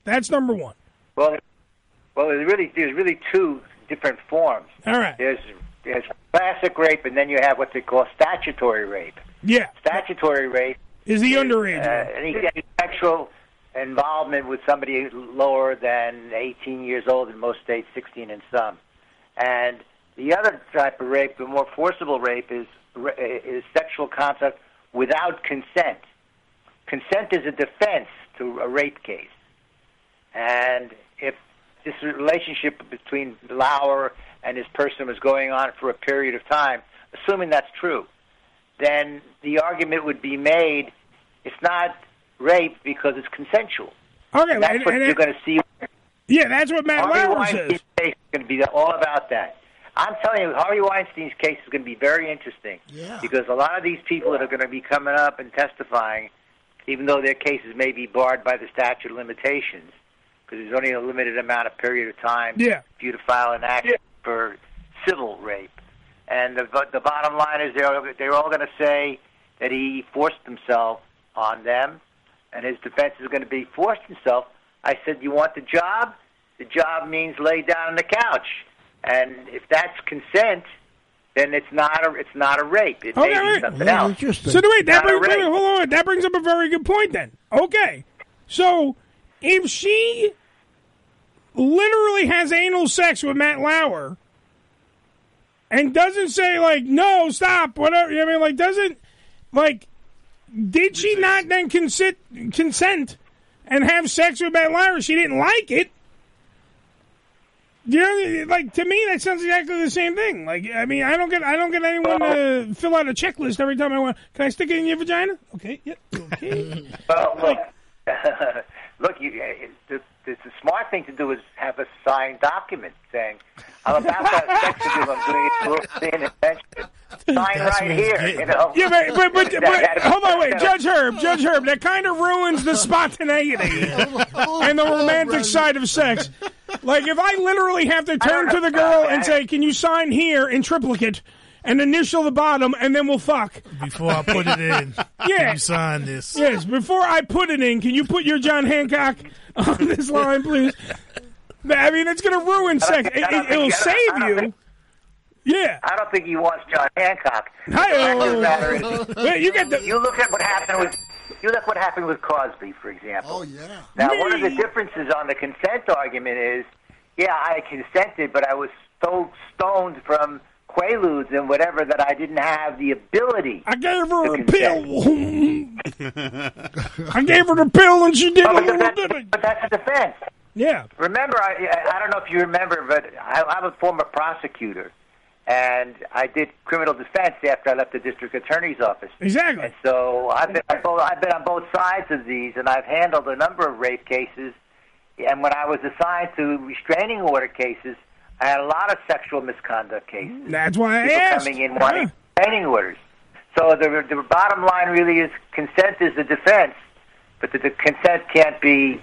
That's number one. Well, well, there's really there's really two different forms. All right. There's there's classic rape, and then you have what they call statutory rape. Yeah. Statutory rape Is the underage? uh, any, any sexual involvement with somebody lower than 18 years old in most states, 16 in some. And the other type of rape, the more forcible rape, is uh, is sexual contact without consent. Consent is a defense to a rape case. And if this relationship between Lauer and his person was going on for a period of time, assuming that's true, then the argument would be made it's not rape because it's consensual. Okay, And that's and- what and you're going to see. Yeah, that's what Matt Lauer says. going to be all about that. I'm telling you, Harvey Weinstein's case is going to be very interesting because a lot of these people that are going to be coming up and testifying, even though their cases may be barred by the statute of limitations, because there's only a limited amount of period of time Yeah. for you to file an action for civil rape. And the the bottom line is they're they're all going to say that he forced himself on them, and his defense is going to be forced himself. I said, "You want the job? The job means lay down on the couch." And if that's consent, then it's not a it's not a rape. It Okay, may be right. something else. So wait, that brings, wait, rape. hold on. That brings up a very good point. Then, okay, so if she literally has anal sex with Matt Lauer, and doesn't say like no, stop, whatever. you know I mean, like doesn't like did she not then consent consent and have sex with Matt Lauer? She didn't like it. You know, like to me, that sounds exactly the same thing. Like, I mean, I don't get, I don't get anyone to fill out a checklist every time I want. Can I stick it in your vagina? Okay, yep, okay. Well, look, look, you, uh, the, the, the smart thing to do is have a signed document saying, "I'm about to have sex with you. I'm doing it to look sin intention." Sign That's right here, getting. you know. Yeah, but but, but, but that- hold on, wait. Judge Herb, Judge Herb. That kind of ruins the spontaneity and the romantic side of sex. Like if I literally have to turn to the girl and say, "Can you sign here in triplicate?" and initial the bottom, and then we'll fuck. Before I put it in, Yeah. you sign this. Yes, before I put it in, can you put your John Hancock on this line, please? I mean, it's going to ruin sex. It, it, will save you. Yeah. I don't think he wants John Hancock. Hi-oh. The fact of the matter is- Wait, you get the- You look at what happened with. You look what happened with Cosby, for example. Oh yeah. Now, one of the differences on the consent argument is, yeah, I consented, but I was so stoned from Quaaludes and whatever that I didn't have the ability. I gave her a pill. I gave her the pill, and she did a Oh, but, that- bit. but that's a defense. Yeah. Remember, I, I- don't know if you remember, but I, I'm a former prosecutor, and I did criminal defense after I left the district attorney's office. Exactly. And so I've been, I've been on both sides of these, and I've handled a number of rape cases. And when I was assigned to restraining order cases, I had a lot of sexual misconduct cases. Mm-hmm. That's why I People asked. coming in wanting restraining orders. So the the bottom line really is consent is the defense, but the, the consent can't be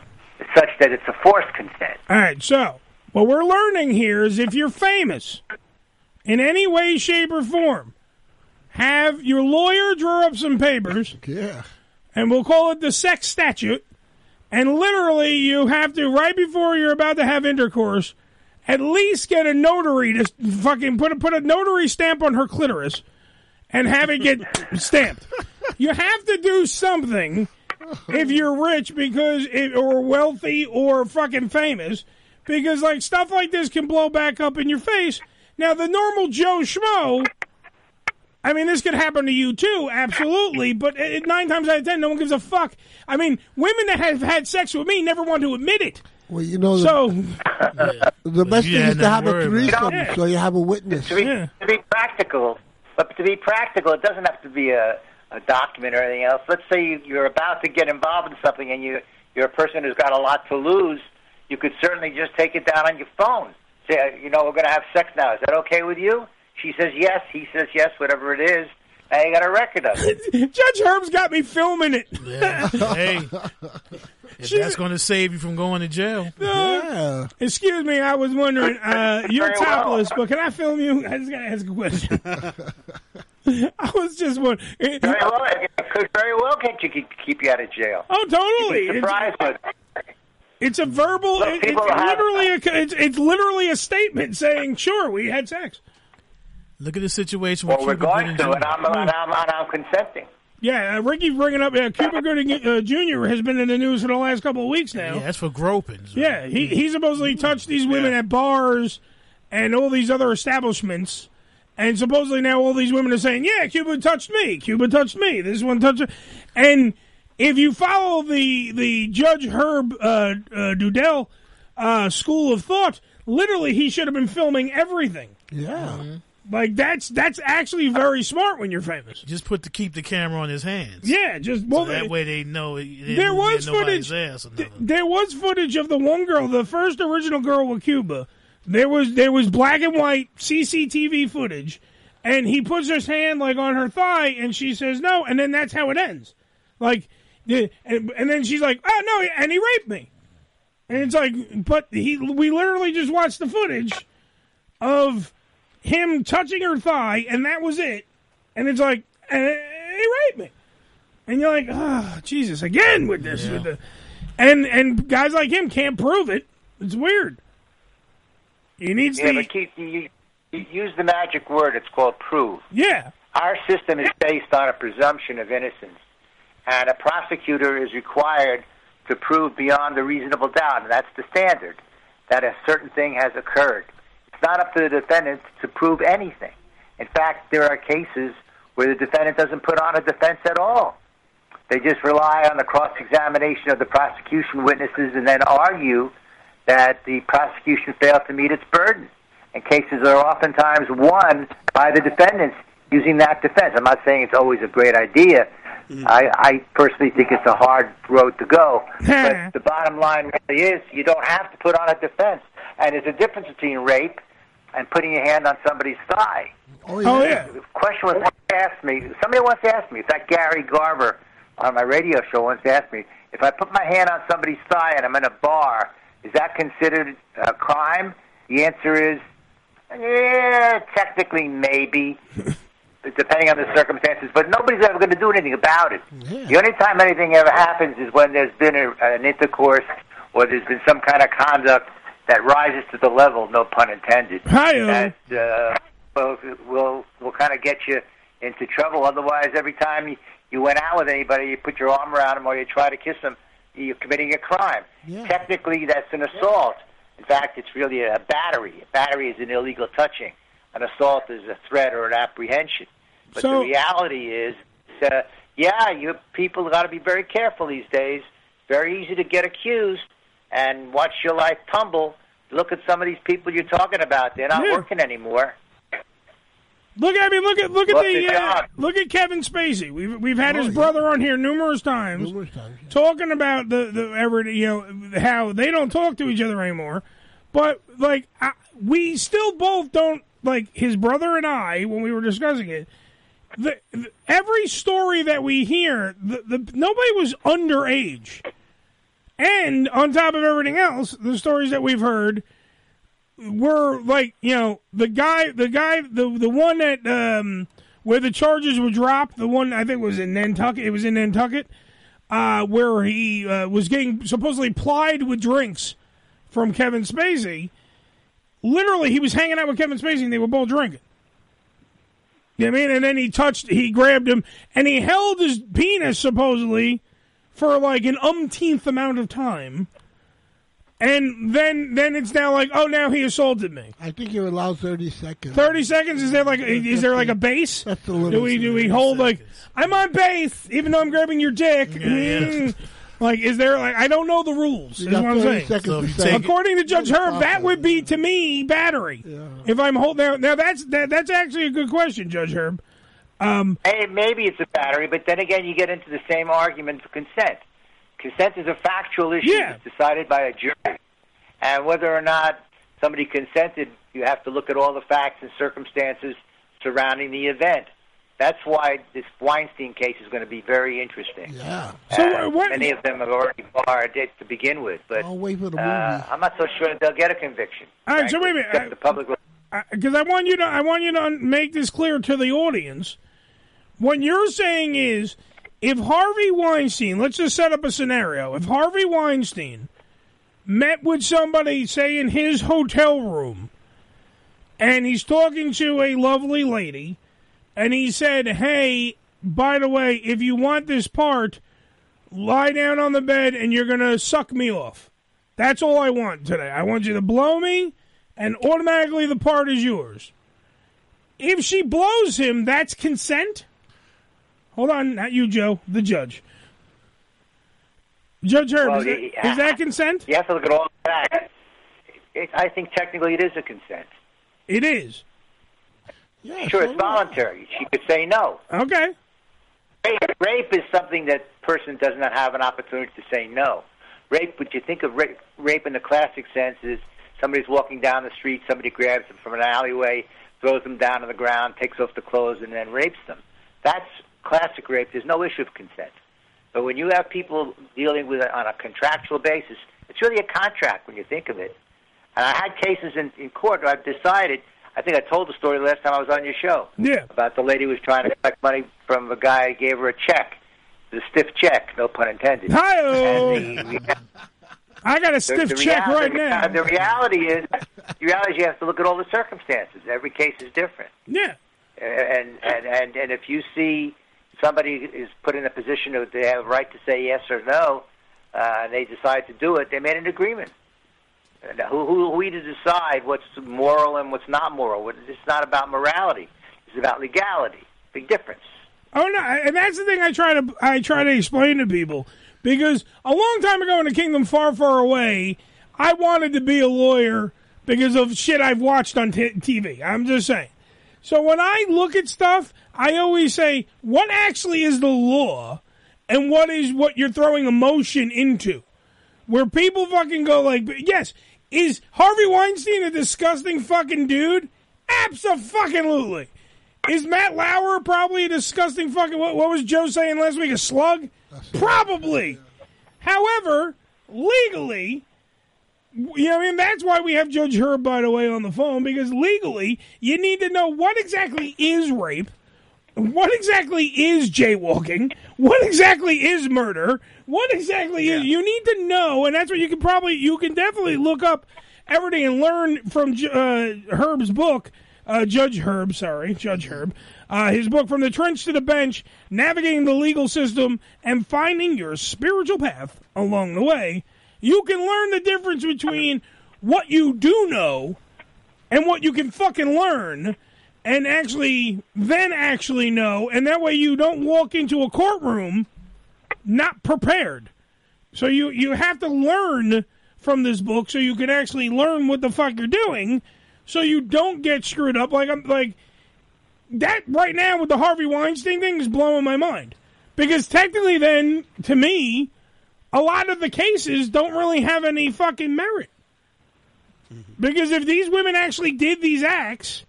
such that it's a forced consent. All right, so what we're learning here is if you're famous in any way, shape, or form, have your lawyer draw up some papers. Yeah. And we'll call it the sex statute. And literally, you have to, right before you're about to have intercourse, at least get a notary to fucking put a, put a notary stamp on her clitoris and have it get stamped. You have to do something if you're rich because it, or wealthy or fucking famous because like stuff like this can blow back up in your face. Now the normal Joe schmo, I mean, this could happen to you too, absolutely. But uh, nine times out of ten, no one gives a fuck. I mean, women that have had sex with me never want to admit it. Well, you know, the, So the best You thing is to have to a worry threesome, about. so you have a witness. To be, to be practical, but to be practical, it doesn't have to be a, a document or anything else. Let's say you, you're about to get involved in something and you, you're a person who's got a lot to lose. You could certainly just take it down on your phone. Say, uh, you know, we're going to have sex now. Is that okay with you? She says yes. He says yes. Whatever it is. I you got a record of it. Judge Herb's got me filming it. hey, if that's going to save you from going to jail. Uh, Excuse me, I was wondering. Uh, you're Very well. topless, but can I film you? I just got to ask a question. I was just wondering. Very well. It could very well get you keep you out of jail. Oh, totally. You'd but It's a verbal. Look, it- people it's have- literally a. It's, it's literally a statement saying, "Sure, we had sex." Look at the situation with well, we're Cuba going Gooding to, Jr. and I'm, and I'm, and I'm consenting. Yeah, uh, Ricky's bringing up. Uh, Cuba Gooding uh, Jr. has been in the news for the last couple of weeks now. Yeah, that's for groping. Yeah, he he supposedly touched these women at bars and all these other establishments, and supposedly now all these women are saying, "Yeah, Cuba touched me. Cuba touched me. This one touched." me." And if you follow the the Judge Herb uh, uh, Dodell uh, school of thought, literally he should have been filming everything. Yeah. Like that's that's actually very smart when you're famous. Just put to keep the camera on his hands. Yeah, just So well, that way they know. It there was footage. Ass th- there was footage of the one girl, the first original girl with Cuba. There was there was black and white CCTV footage, and he puts his hand like on her thigh, and she says no, and then that's how it ends. Like, and, and then she's like, oh no, and he raped me, and it's like, but he we literally just watched the footage of him touching her thigh, and that was it. And it's like, and he raped me. And you're like, oh, Jesus, again with this. With the, and and guys like him can't prove it. It's weird. He needs Yeah, the but Keith, you, you, you use the magic word. It's called prove. yeah. Our system is based on a presumption of innocence, and a prosecutor is required to prove beyond a reasonable doubt, and that's the standard that a certain thing has occurred. It's not up to the defendant to prove anything. In fact, there are cases where the defendant doesn't put on a defense at all. They just rely on the cross examination of the prosecution witnesses and then argue that the prosecution failed to meet its burden. And cases are oftentimes won by the defendants using that defense. I'm not saying it's always a great idea. Mm-hmm. I, I personally think it's a hard road to go. but the bottom line really is you don't have to put on a defense. And there's a difference between rape and putting your hand on somebody's thigh. Oh, yeah. Oh, yeah. The question was asked me, somebody once asked me, in fact, Gary Garver on my radio show once asked me, if I put my hand on somebody's thigh and I'm in a bar, is that considered a crime? The answer is, yeah, technically maybe, depending on the circumstances, but nobody's ever going to do anything about it. The only time anything ever happens is when there's been a, an intercourse or there's been some kind of conduct that rises to the level, no pun intended, Hi-yo. that uh, will, will, will kind of get you into trouble. Otherwise, every time you, you went out with anybody, you put your arm around them or you try to kiss them, you're committing a crime. Technically, that's an assault. In fact, it's really a battery. A battery is an illegal touching. An assault is a threat or an apprehension. But So- the reality is, uh, yeah, you people got to be very careful these days. Very easy to get accused and watch your life tumble. Look at some of these people you're talking about; they're not Yeah. working anymore. Look, I mean, look at look at Look the at uh, look at Kevin Spacey. We've we've had his brother on here numerous times, talking about the the ever you know how they don't talk to each other anymore. But like I, we still both don't like his brother and I when we were discussing it. The, the, every story that we hear, the, the nobody was underage, and on top of everything else, the stories that we've heard were like you know the guy the guy the the one that um where the charges were dropped the one i think was in nantucket it was in nantucket uh where he uh, was getting supposedly plied with drinks from kevin spacey. Literally he was hanging out with kevin spacey and they were both drinking. You know i mean? And then he touched he grabbed him and he held his penis supposedly for like an umpteenth amount of time and then then it's now like, oh, now he assaulted me. I think you're allowed 30 seconds. Thirty seconds? Is there like is there like a base? That's the limit. Do we do we hold like I'm on base even though I'm grabbing your dick? Mm. Like is there like I don't know the rules. You Is got what I'm 30 saying. seconds So to if you say- take it- According to Judge Take it Herb, that would be to me battery. If I'm holding now, now that's that, that's actually a good question, Judge Herb. Um, Hey, maybe it's a battery, but then again, you get into the same argument for consent. Consent is a factual issue that's decided by a jury, and whether or not somebody consented, you have to look at all the facts and circumstances surrounding the event. That's why this Weinstein case is going to be very interesting. Yeah. Uh, many of them have already barred it to begin with, but I'll wait for the uh, I'm not so sure they'll get a conviction. All right, so frankly, wait a minute. except the public because I want you to I want you to make this clear to the audience. What you're saying is, if Harvey Weinstein, let's just set up a scenario. If Harvey Weinstein met with somebody, say in his hotel room, and he's talking to a lovely lady, and he said, "Hey, by the way, if you want this part, lie down on the bed and you're gonna suck me off." That's all I want today. I want you to blow me, and automatically the part is yours. If she blows him, that's consent? Hold on, not you, Joe, the judge. Judge Herb, Well, is, that, yeah. is that consent? You have to look at all the facts. It, I think technically it is a consent. It is. sure, it's voluntary. She could say no. Okay. Rape, rape is something that person does not have an opportunity to say no. Rape, what you think of rape, rape in the classic sense is somebody's walking down the street, somebody grabs them from an alleyway, throws them down on the ground, takes off the clothes, and then rapes them. That's classic rape. There's no issue of consent. But when you have people dealing with it on a contractual basis, it's really a contract when you think of it. And I had cases in, in court where I've decided, I think I told the story last time I was on your show. Yeah. About the lady who was trying to collect money from a guy who gave her a check. The stiff check, no pun intended. The- I got a the- stiff the check right reality- now. The reality is, the reality is you have to look at all the circumstances. Every case is different. Yeah. And and and and if you see somebody is put in a position that they have a right to say yes or no, uh, and they decide to do it, they made an agreement. Now, who, who, are we to decide what's moral and what's not moral? It's not about morality. It's about legality. Big difference. Oh no, and that's the thing I try to I try to explain to people because a long time ago in a kingdom far, far away, I wanted to be a lawyer because of shit I've watched on t- TV. I'm just saying. So when I look at stuff, I always say, what actually is the law, and what is what you're throwing emotion into? Where people fucking go like, yes, is Harvey Weinstein a disgusting fucking dude? Absolutely. Is Matt Lauer probably a disgusting fucking? What, what was Joe saying last week? A slug? Probably. However, legally, you know, I mean, that's why we have Judge Herb, by the way, on the phone because legally, you need to know what exactly is rape, what exactly is jaywalking, what exactly is murder, what exactly is. You need to know, and that's what you can probably, you can definitely look up everything and learn from uh, Herb's book, uh, Judge Herb, sorry, Judge Herb. Uh, his book, From the Trench to the Bench Navigating the Legal System and Finding Your Spiritual Path Along the Way. You can learn the difference between what you do know and what you can fucking learn and actually then actually know. And that way you don't walk into a courtroom not prepared. So you, you have to learn from this book so you can actually learn what the fuck you're doing so you don't get screwed up like I'm like that right now with the Harvey Weinstein thing is blowing my mind. Because technically then to me a lot of the cases don't really have any fucking merit. Mm-hmm. Because if these women actually did these acts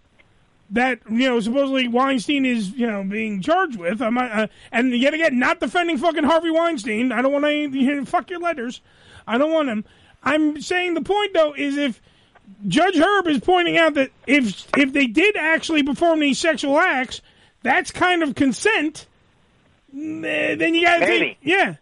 that you know supposedly Weinstein is you know being charged with, I'm uh, and yet again not defending fucking Harvey Weinstein. I don't want to you know, fuck your letters. I don't want him. I'm saying the point though is if Judge Herb is pointing out that if if they did actually perform these sexual acts, that's kind of consent. eh, Then you got to Maybe. take yeah.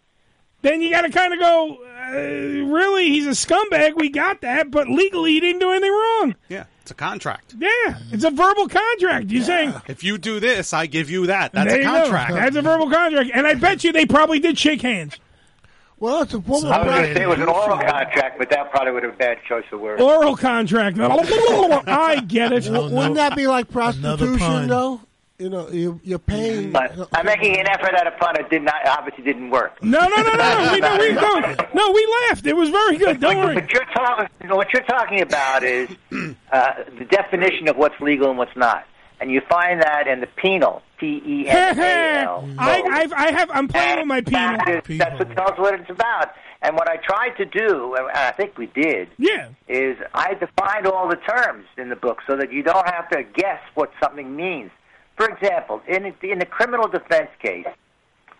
Then you got to kind of go. Uh, really, he's a scumbag. We got that, but legally, he didn't do anything wrong. Yeah, it's a contract. Yeah, it's a verbal contract. You're saying If you do this, I give you that. That's There a you go. contract. That's a verbal contract, and I bet you they probably did shake hands. Well, it's a form I was going to say it was an oral contract, but that probably would have been a bad choice of words. Oral contract. Oh, I get it. Wouldn't that be like prostitution, though? You know, you, you're paying. But I'm making an effort at a pun. It did not obviously didn't work. No, no, no, no. We, no, we, no, no, we laughed. It was very good. Don't worry. What you're talking, what you're talking about is uh, the definition of what's legal and what's not, and you find that in the penal, P E N A L. I, I've, I have. I'm playing with my penal. That is- That's what tells what it's about. And what I tried to do, and I think we did, yeah. is I defined all the terms in the book so that you don't have to guess what something means. For example, in in the criminal defense case,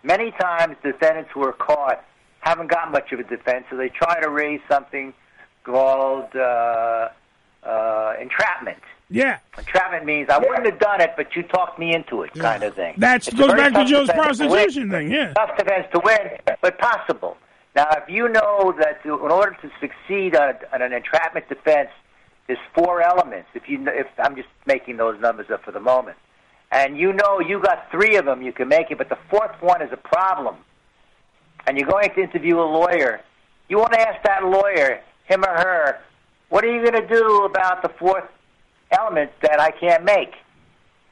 many times defendants who are caught haven't got much of a defense, so they try to raise something called uh, uh, entrapment. Yeah. Entrapment means I wouldn't have done it, but you talked me into it, kind of thing. That goes back to Joe's defense to win. prostitution thing. Yeah. Tough defense to win, but possible. Now, if you know that to, in order to succeed on, on an entrapment defense, there's four elements. If you, if I'm just making those numbers up for the moment, and you know you got three of them, you can make it. But the fourth one is a problem, and you're going to interview a lawyer. You want to ask that lawyer, him or her, what are you going to do about the fourth element that I can't make?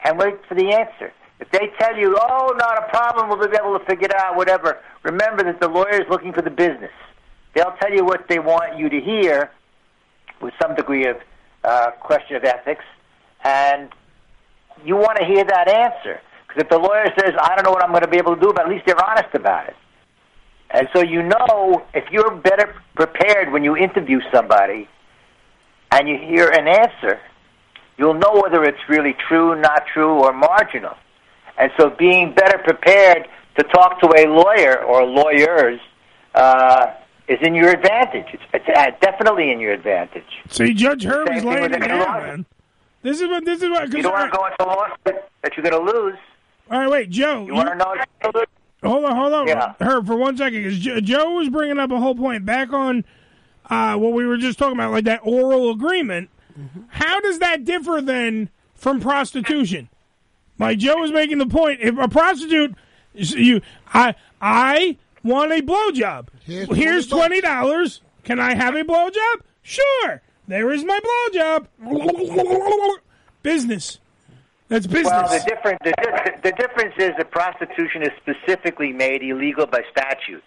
And wait for the answer. If they tell you, oh, not a problem, we'll be able to figure it out, whatever, remember that the lawyer is looking for the business. They'll tell you what they want you to hear with some degree of uh, question of ethics, and you want to hear that answer. Because if the lawyer says, I don't know what I'm going to be able to do, but at least they're honest about it. And so you know if you're better prepared when you interview somebody and you hear an answer, you'll know whether it's really true, not true, or marginal. And so being better prepared to talk to a lawyer or lawyers uh, is in your advantage. It's, it's uh, definitely in your advantage. See, Judge Same laying it down, man. This is what. This is what. You don't want to go into a lawsuit that you're going to lose. All right, wait, Joe. You want to know if you're gonna lose. Hold on, hold on, Yeah. Herb, for one second, because jo- Joe was bringing up a whole point back on uh, what we were just talking about, like that oral agreement. How does that differ then from prostitution? Like Joe was making the point, if a prostitute, you, I, I want a blowjob. Here's, twenty dollars. Can I have a blowjob? Sure, there is my blowjob. Business. That's business. Well, the difference the, di- the difference is that prostitution is specifically made illegal by statute.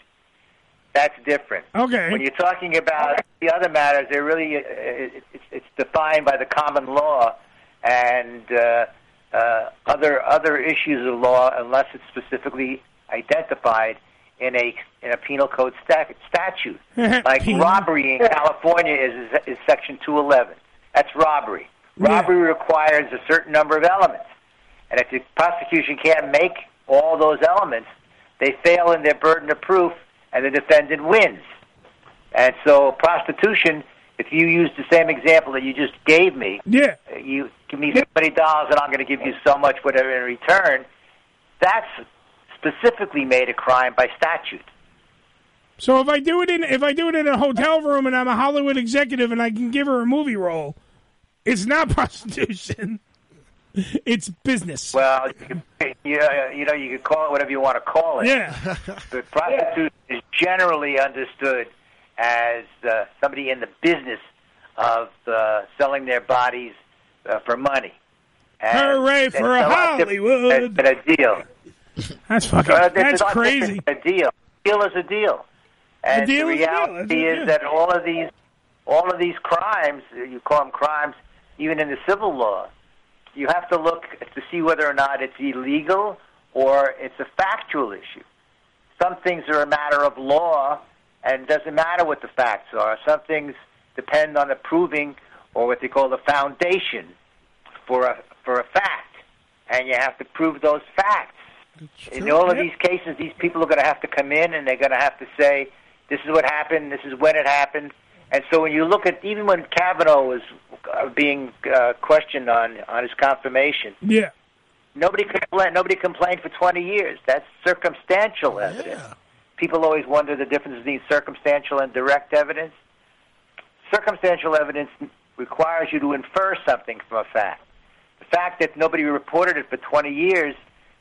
That's different. Okay. When you're talking about the other matters, they're really uh, it, it's, it's defined by the common law and uh, uh, other other issues of law, unless it's specifically identified in a in a penal code sta- statute. like robbery in California is, is is section 211. That's robbery. Robbery requires a certain number of elements, and if the prosecution can't make all those elements, they fail in their burden of proof, and the defendant wins. And so, prostitution. If you use the same example that you just gave me, yeah, you give me so many dollars, and I'm going to give you so much whatever in return. That's specifically made a crime by statute. So if I do it in if I do it in a hotel room and I'm a Hollywood executive and I can give her a movie role, it's not prostitution. It's business. Well, you, can, you, you know, you could call it whatever you want to call it. Yeah. But prostitution is generally understood as uh, somebody in the business of uh, selling their bodies uh, for money. And Hooray for Hollywood. a deal. That's fucking. Uh, that's a crazy. A deal. A deal is a deal. And deal the is a deal. reality That's it, is that all of these, all of these crimes, you call them crimes, even in the civil law, you have to look to see whether or not it's illegal or it's a factual issue. Some things are a matter of law, and it doesn't matter what the facts are. Some things depend on the proving or what they call the foundation for a for a fact, and you have to prove those facts. In all of these cases, these people are going to have to come in and they're going to have to say, "This is what happened. This is when it happened." And so, when you look at even when Kavanaugh was uh, being uh, questioned on on his confirmation, Yeah. nobody complained. Nobody complained for twenty years. That's circumstantial evidence. People always wonder the difference between circumstantial and direct evidence. Circumstantial evidence requires you to infer something from a fact. The fact that nobody reported it for 20 years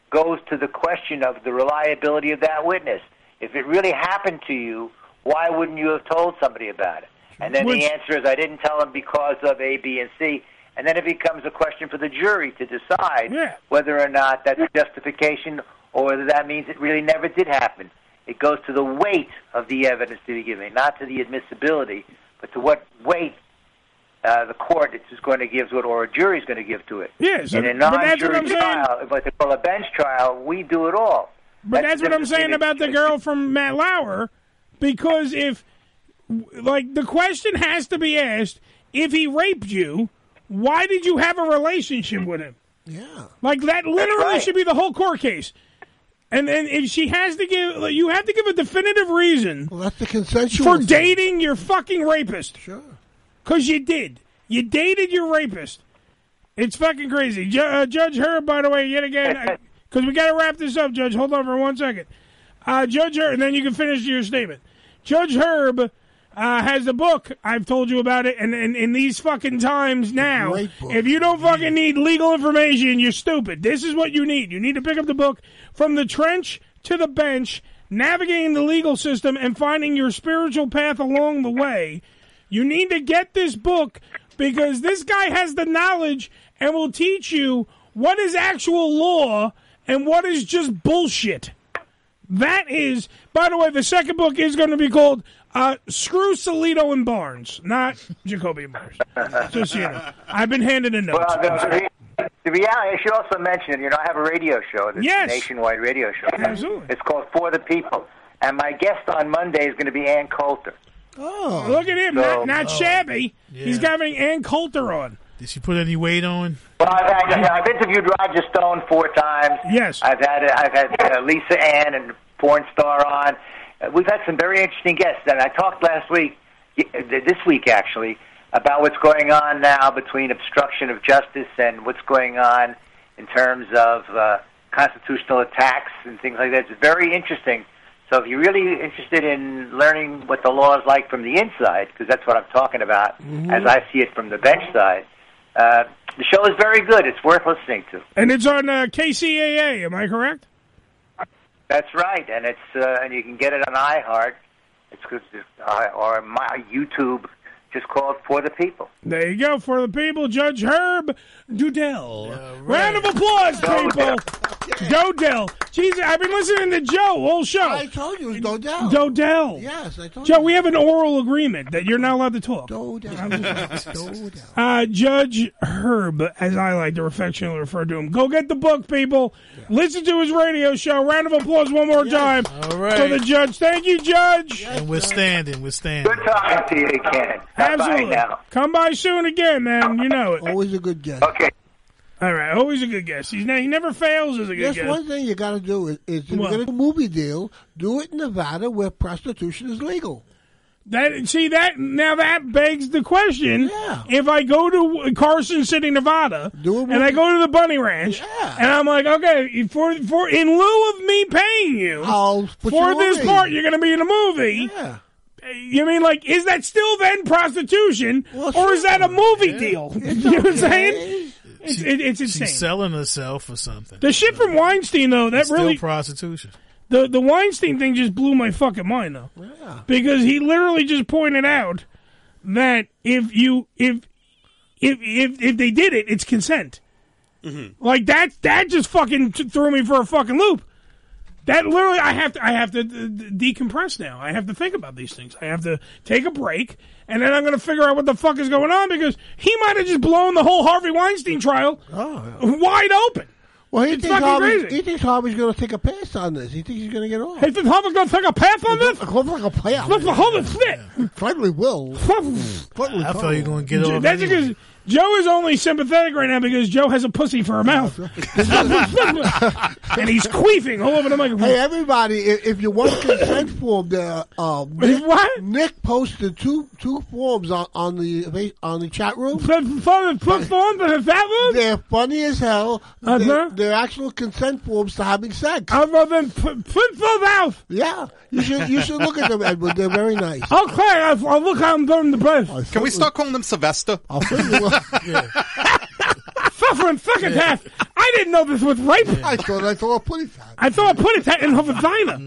goes to the question of the reliability of that witness. If it really happened to you, why wouldn't you have told somebody about it? And then Which- the answer is, I didn't tell him because of A, B, and C. And then it becomes a question for the jury to decide whether or not that's justification or whether that means it really never did happen. It goes to the weight of the evidence to be given, not to the admissibility, but to what weight uh, the court is going to give to it or a jury is going to give to it. Yes, In a but that's what non-jury trial, what they call a bench trial, we do it all. But that's, what I'm saying about the girl from Matt Lauer, because if, like, the question has to be asked: if he raped you, why did you have a relationship with him? Yeah, like that literally right. should be the whole court case. And and if she has to give, you have to give a definitive reason. Well, that's the consensual for thing. dating your fucking rapist. Sure, because you did. You dated your rapist. It's fucking crazy. Ju- uh, Judge Herb, by the way, yet again, because we got to wrap this up, Judge. Hold on for one second. Uh, Judge Herb, and then you can finish your statement. Judge Herb uh, has a book. I've told you about it, and in in these fucking times now, if you don't fucking need legal information, you're stupid. This is what you need. You need to pick up the book from the trench to the bench, navigating the legal system and finding your spiritual path along the way. You need to get this book because this guy has the knowledge and will teach you what is actual law and what is just bullshit. That is, by the way, the second book is going to be called uh, Screw Salito and Barnes, not Jacoby and Barnes. Just you know. I've been handed a note. Well, the, the, the reality, I should also mention, you know, I have a radio show, this Yes. nationwide radio show. Absolutely. It's called For the People. And my guest on Monday is going to be Ann Coulter. Oh, look at him, So- not, not shabby. He's having Ann Coulter on. Did she put any weight on? Well, I've, had, I've interviewed Roger Stone four times. Yes. I've had I've had uh, Lisa Ann and porn star on. Uh, we've had some very interesting guests, and I talked last week, uh, this week actually, about what's going on now between obstruction of justice and what's going on in terms of uh, constitutional attacks and things like that. It's very interesting. So if you're really interested in learning what the law is like from the inside, because that's what I'm talking about Mhm. as I see it from the bench side, uh, the show is very good. It's worth listening to. And it's on uh, KCAA, am I correct? That's right, and it's uh, and you can get it on iHeart. It's good, uh, or my YouTube just call it for the people. There you go for the people, Judge Herb Dudell. Round of applause, people. Dodell. Jesus, I've been listening to Joe all show. I told you it was Dodell. Dodell. Yes, I told you. Joe, you. we have an oral agreement that you're not allowed to talk. Dodell. Uh, Judge Herb, as I like to affectionately refer to him. Go get the book, people. Listen to his radio show. Round of applause one more time All right. for the judge. Thank you, Judge. And we're standing. We're standing. Good talking to you again. Absolutely. now. Come by soon again, man. You know it. Always a good guest. Okay. All right. Always a good guess. He's ne- he never fails as a good Just guest. one thing you got to do is, is if What? you're going to do a movie deal, do it in Nevada where prostitution is legal. That see that now that begs the question: Yeah. If I go to Carson City, Nevada, do it. and I go to the Bunny Ranch, Yeah. and I'm like, okay, for for in lieu of me paying you put for you this on part, you're going to be in a movie. Yeah. You mean like is that still then prostitution, or is that a movie deal? you know what I'm saying? It's, it, it's insane. She's selling herself for something. The shit from Weinstein though, that It's still really prostitution. the the Weinstein thing just blew my fucking mind though. yeah. Because he literally just pointed out that if you if if if if they did it, it's consent. Mm-hmm. Like that that just fucking t- threw me for a fucking loop. That literally, I have to, I have to d- d- decompress now. I have to think about these things. I have to take a break, and then I'm going to figure out what the fuck is going on because he might have just blown the whole Harvey Weinstein trial oh, wide open. Well, he It's thinks fucking Harvey, crazy. he thinks Harvey's going to take a pass on this. He thinks he's going to get off. He thinks Harvey's going to take a pass on this? Looks like a pass. Look, the whole fit. Probably will. I thought you were going to get off. That's anyway. because Joe is only sympathetic right now because Joe has a pussy for a mouth, and he's queefing all over the microphone. Hey, everybody, if, if you want consent form, there, uh, Nick, what? Nick posted two two forms on, on the on the chat room. Put forms in the chat room? They're funny as hell. Uh-huh. They're, they're actual consent forms to having sex. Other than put, put for mouth. Yeah, you should you should look at them, Edward. They're very nice. Okay, I'll, I'll look how I'm doing the place. Can we start calling them Sylvester? I'll send you Suffering fucking death. I didn't know this was rape. I thought I saw a pussy fat. I thought a put it in her vagina.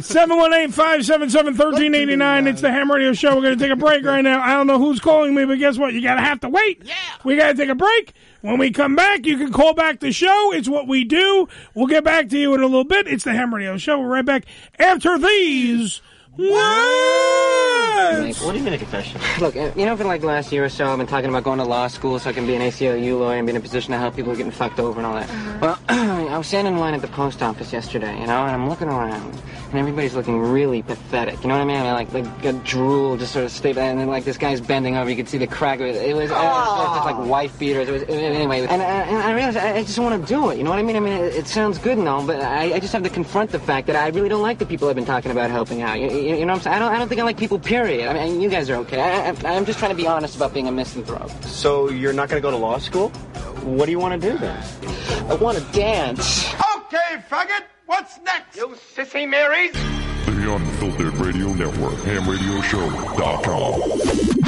718-577-1389. It's the Ham Radio Show. We're going to take a break right now. I don't know who's calling me, but guess what? You got to have to wait. Yeah. We got to take a break. When we come back, you can call back the show. It's what we do. We'll get back to you in a little bit. It's the Ham Radio Show. We're right back after these What do you mean a confession? Look, you know, for like the last year or so, I've been talking about going to law school so I can be an ACLU lawyer and be in a position to help people getting fucked over and all that. Uh-huh. Well, I was standing in line at the post office yesterday, you know, and I'm looking around, and everybody's looking really pathetic. You know what I mean? I mean, like, like got drool just sort of stay and then like this guy's bending over. You could see the crack. It was, it was, it was just like wife beaters. It was anyway, and, I- and I realized I, I just want to do it. You know what I mean? I mean, it, it sounds good and all, but I, I just have to confront the fact that I really don't like the people I've been talking about helping out. You, you, you know what I'm saying? I don't, I don't think I like people. Period. I mean, you guys are okay. I, I, I'm just trying to be honest about being a misanthrope. So you're not going to go to law school? What do you want to do then? I want to dance. Okay, faggot, what's next? You sissy Marys? The Unfiltered Radio Network, hamradioshow.com.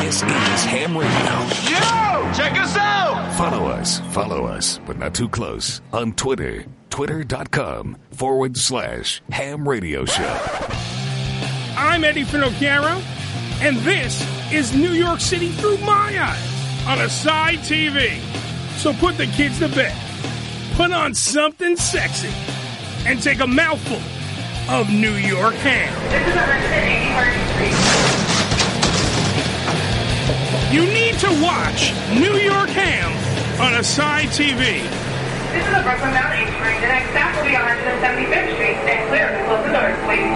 This is Ham Radio. Yo, check us out. Follow us, follow us, but not too close on Twitter. Twitter.com forward slash Ham Radio Show. I'm Eddie Finocchiaro, and this is New York City through my eyes on a side TV. So put the kids to bed, put on something sexy, and take a mouthful of New York ham. You need to watch New York ham on a side TV. This is the Brooklyn Mountain Train. The next stop will be on 175th Street. Stand clear and close the doors, please.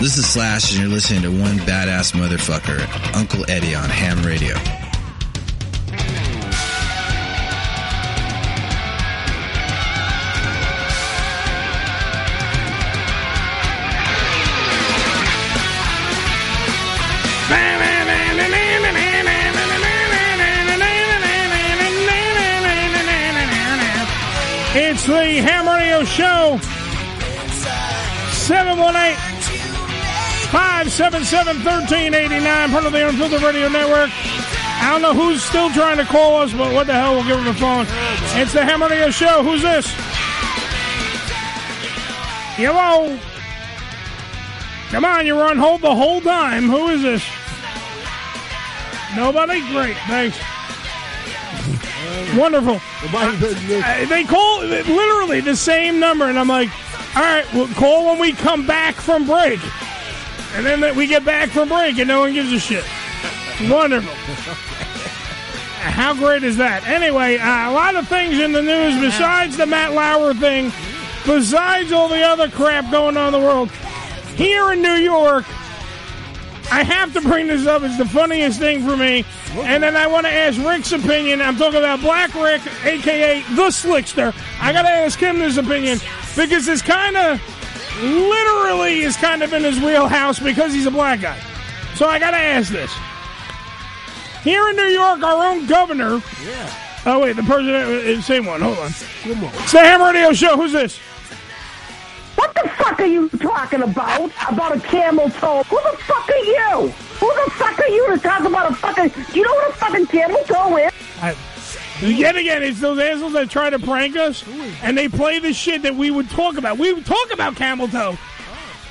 This is Slash, and you're listening to one badass motherfucker, Uncle Eddie on Ham Radio. It's the Ham Radio Show. 718 577 1389, part of the Unfiltered Radio Network. I don't know who's still trying to call us, but what the hell, we'll give them a phone. It's the Ham Radio Show. Who's this? Hello? Come on, you're on hold the whole time. Who is this? Nobody? Great, thanks. Wonderful. Uh, they call literally the same number, and I'm like, all right, well, call when we come back from break. And then we get back from break, and no one gives a shit. Wonderful. How great is that? Anyway, uh, a lot of things in the news besides the Matt Lauer thing, besides all the other crap going on in the world. Here in New York, I have to bring this up. It's the funniest thing for me. And then I want to ask Rick's opinion. I'm talking about Black Rick, a.k.a. The Slickster. I got to ask him his opinion because it's kind of, literally, is kind of in his wheelhouse because he's a black guy. So I got to ask this. Here in New York, our own governor. Yeah. Oh, wait, the person, uh, same one. Hold on. It's the Ham Radio Show. Who's this? What the fuck are you talking about? About a camel toe? Who the fuck are you? Who the fuck are you to talk about a fucking? Do you know what a fucking camel toe is? I, yet again, it's those assholes that try to prank us, and they play the shit that we would talk about. We would talk about camel toe.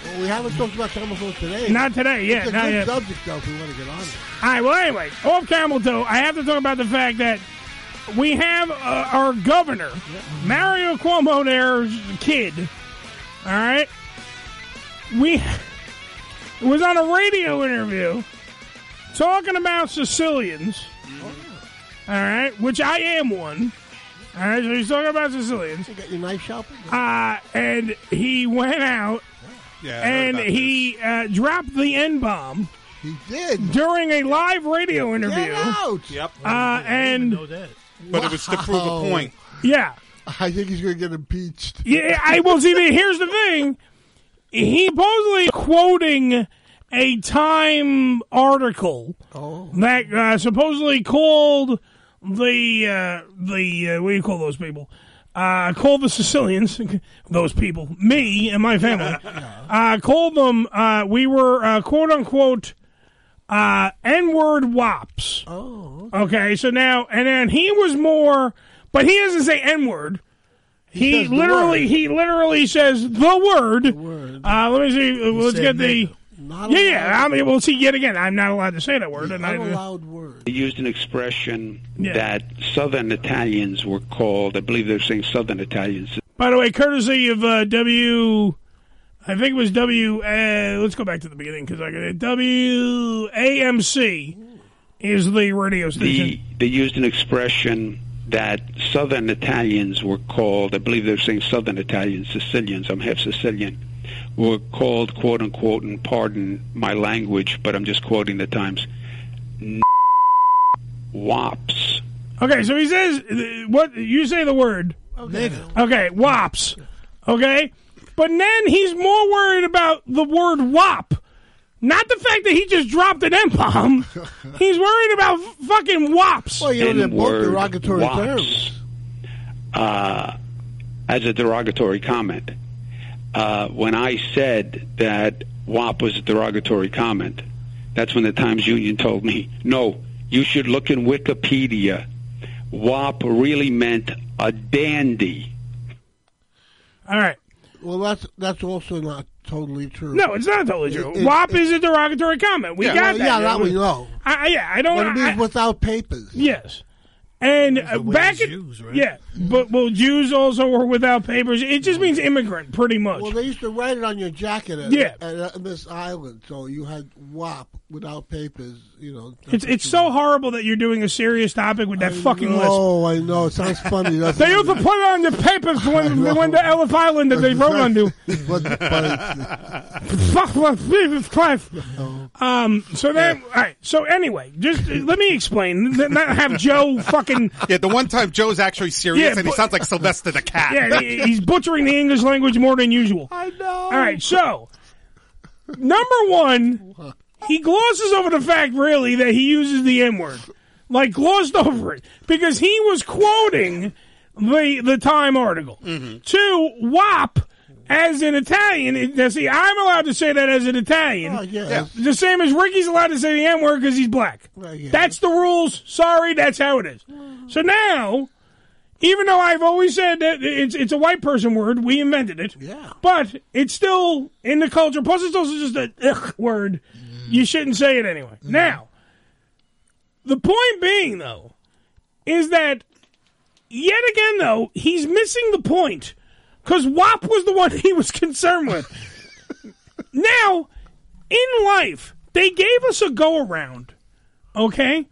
Well, we haven't talked about camel toe today. Not today, yeah, It's a not good yet. subject, though, if we want to get on it. All right, well, anyway, off camel toe, I have to talk about the fact that we have uh, our governor, Mario Cuomo, there's kid. All right, we was on a radio interview talking about Sicilians. All right, which I am one. All right, so he's talking about Sicilians. You got your knife shopping? Uh, and he went out Yeah, and he uh, dropped the N bomb. He did during a live radio interview. Get out! Yep. Uh, and But it was to prove a point. yeah, I think he's going to get impeached. yeah. I will see. Here's the thing: he supposedly quoting a Time article that uh, supposedly called the uh, the uh, what do you call those people? Uh, called the Sicilians, those people, me and my family, uh, called them. Uh, we were uh, quote unquote uh, N word wops. Oh, okay. So now, and then he was more, but he doesn't say N word. He, says the literally, word. he literally says the word. The Uh, let me see. uh, let's get the. Not yeah, yeah. I mean, we'll see. Yet again, I'm not allowed to say that word. and I, Unallowed word. They used an expression Yeah. that Southern Italians were called. I believe they're saying Southern Italians. By the way, courtesy of uh, W, I think it was W. Uh, let's go back to the beginning because I got it. WAMC is the radio station. The, they used an expression that Southern Italians were called, I believe they're saying Southern Italians, Sicilians, I'm half Sicilian, were called, quote unquote, and pardon my language, but I'm just quoting the Times, n- wops. Okay, so he says what you say the word. Nigga. Okay, wops. Okay, but then he's more worried about the word wop, not the fact that he just dropped an M bomb. he's worried about f- fucking wops. Well, you know, they're both derogatory wops. terms. uh, as a derogatory comment. Uh, when I said that WAP was a derogatory comment, that's when the Times Union told me, no, you should look in Wikipedia. WAP really meant a dandy. All right. Well, that's that's also not totally true. No, it's not totally true. It- it- WAP is a derogatory comment. We Yeah, got well, that. yeah, that we know. I, I- yeah, I don't. But it means I- without papers. Yes. And uh, back in jews yeah, but well, Jews also were without papers. It just means immigrant, pretty much. Well, they used to write it on your jacket at, Yeah. at, at this island, so you had WAP without papers. You know, It's it's so horrible that you're doing a serious topic with that fucking list. Oh, I know. It sounds funny. doesn't They it? used to put it on the papers when they went to Ellis Island that they wrote on to. But- but- Fuck my Jesus Christ. Um. So then, all right. So anyway, just uh, let me explain. Not have Joe fucking. Yeah, the one time Joe's actually serious Yeah, and he sounds like Sylvester the cat. Yeah, he- he's butchering the English language more than usual. I know. All right, so number one, he glosses over the fact, really, that he uses the N word, like glossed over it, because he was quoting the the Time article. Mm-hmm. Two, WAP. As an Italian, it- now see, I'm allowed to say that as an Italian. Oh, yeah. The same as Ricky's allowed to say the N word because he's black. That's the rules. Sorry, that's how it is. Mm-hmm. So now, even though I've always said that it's it's a white person word, we invented it. Yeah. But it's still in the culture. Plus, it's also just a ugh word. You shouldn't say it anyway. Now, the point being though, is that yet again though he's missing the point because WAP was the one he was concerned with. now, in life, they gave us a go around. Okay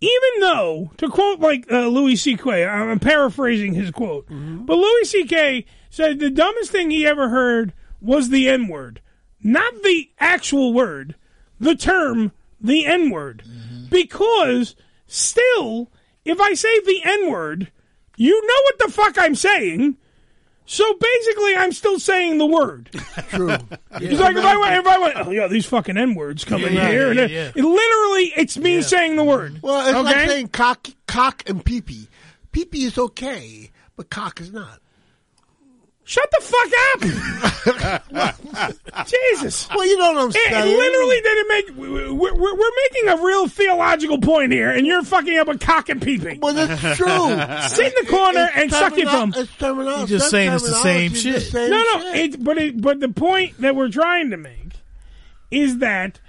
even though, to quote like uh, Louis C.K., I'm paraphrasing his quote, but Louis C.K. said the dumbest thing he ever heard was the N word. Not the actual word, the term, the N word. Mm-hmm. Because still, if I say the N word, you know what the fuck I'm saying. So basically, I'm still saying the word. True. It's like if I went, if I went, oh yeah, these fucking n words coming Yeah, here, yeah, and yeah, it- yeah. it literally, it's me saying the word. Well, it's okay? like saying cock, cock, and pee pee. Pee pee is okay, but cock is not. Shut the fuck up! Jesus. Well, you know what I'm saying. It, literally didn't make. We're, we're, we're making a real theological point here, and you're fucking up a cock and peeping. Well, that's true. Sit in the corner It's and suck your termino- thumb. It's terminology. You're just That's saying it's the same terminology, shit. the same no, no. shit. It, but it, but the point that we're trying to make is that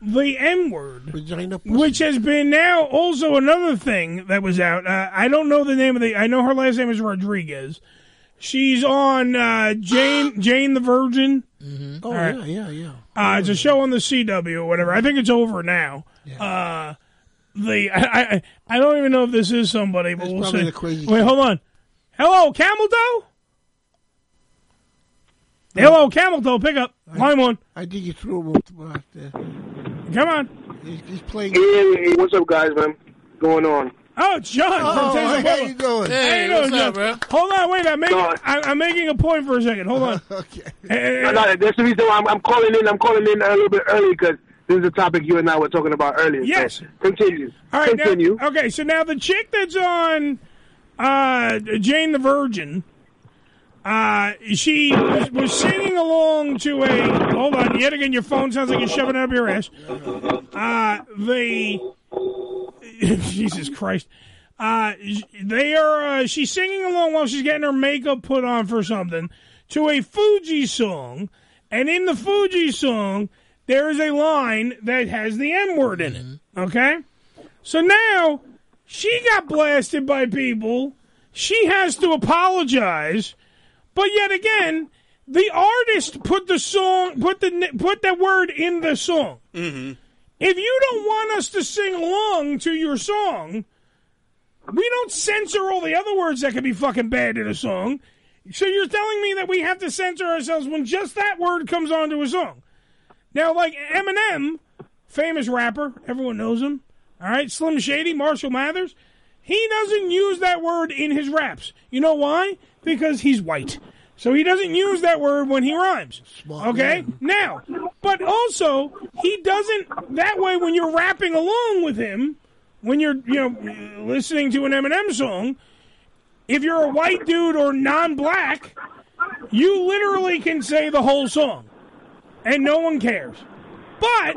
the N word, which has been now also another thing that was out. Uh, I don't know the name of the. I know her last name is Rodriguez. She's on uh, Jane Jane the Virgin. Oh, All right. yeah, yeah, yeah. Uh, it's a show on the CW or whatever. I think it's over now. Uh, the I, I I don't even know if this is somebody, but It's we'll probably see. the crazy Wait, chick. hold on. Hello, Camel Toe. Hello, Camel Toe. Pick up line one. I think you threw him up out there. Come on. He's, he's playing. Hey, hey, what's up, guys, man? Going on? Oh, John Oh, from Texas. how you doing? How you doing, John? Hold on, wait. I'm making I, I'm making a point for a second. Hold on. okay. No, no, that's the reason why I'm, I'm calling in. I'm calling in a little bit early because this is a topic you and I were talking about earlier. So Yes. continue. All right, continue. Now, okay, so now the chick that's on uh, Jane the Virgin, uh, she was, was singing along to a. Hold on, yet again, your phone sounds like you're shoving it up your ass. Uh, the Jesus Christ. Uh, they are. Uh, she's singing along while she's getting her makeup put on for something to a Fugees song, and in the Fugees song there is a line that has the N word in it. Okay, so now she got blasted by people. She has to apologize, but yet again, the artist put the song, put the put that word in the song. Mm-hmm. If you don't want us to sing along to your song, We don't censor all the other words that could be fucking bad in a song. So you're telling me that we have to censor ourselves when just that word comes onto a song? Now, like Eminem, famous rapper, everyone knows him. All right, Slim Shady, Marshall Mathers, he doesn't use that word in his raps. You know why? Because he's white. So he doesn't use that word when he rhymes. Okay? Now, but also, he doesn't, that way when you're rapping along with him, when you're, you know, listening to an Eminem song, if you're a white dude or non-black, you literally can say the whole song, and no one cares. But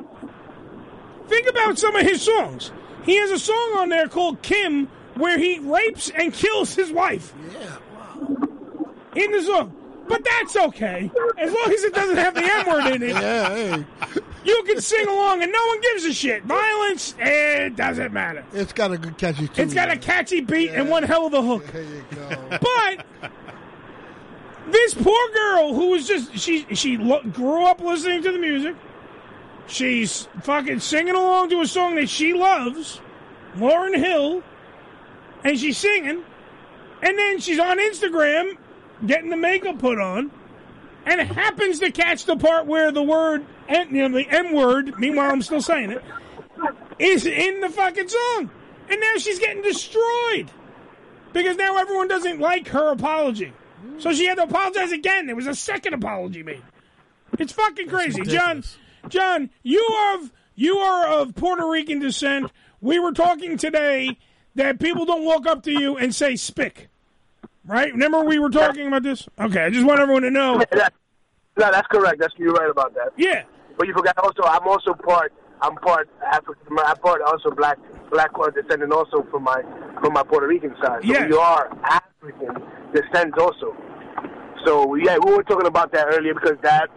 think about some of his songs. He has a song on there called Kim, where he rapes and kills his wife. Yeah, In the song. But that's okay. As long as it doesn't have the M word in it. Yeah, You can sing along and no one gives a shit. Violence, eh, it doesn't matter. It's got a good catchy tune. It's got a catchy beat and one hell of a hook. There you go. But this poor girl who was just she she lo- grew up listening to the music. She's fucking singing along to a song that she loves, Lauryn Hill, and she's singing, and then she's on Instagram getting the makeup put on, and happens to catch the part where the word, you know, the M word. Meanwhile, I'm still saying it is in the fucking song, and now she's getting destroyed because now everyone doesn't like her apology. So she had to apologize again. There was a second apology made. It's fucking crazy, John. John, you are of you are of Puerto Rican descent. We were talking today that people don't walk up to you and say "spick," right? Remember we were talking about this. Okay, I just want everyone to know. No, that's correct. That's you're right about that. Yeah. But you forgot also. I'm also part. I'm part African. I'm part also black black descendant also from my from my Puerto Rican side. So we are African descent also. So yeah, we were talking about that earlier because that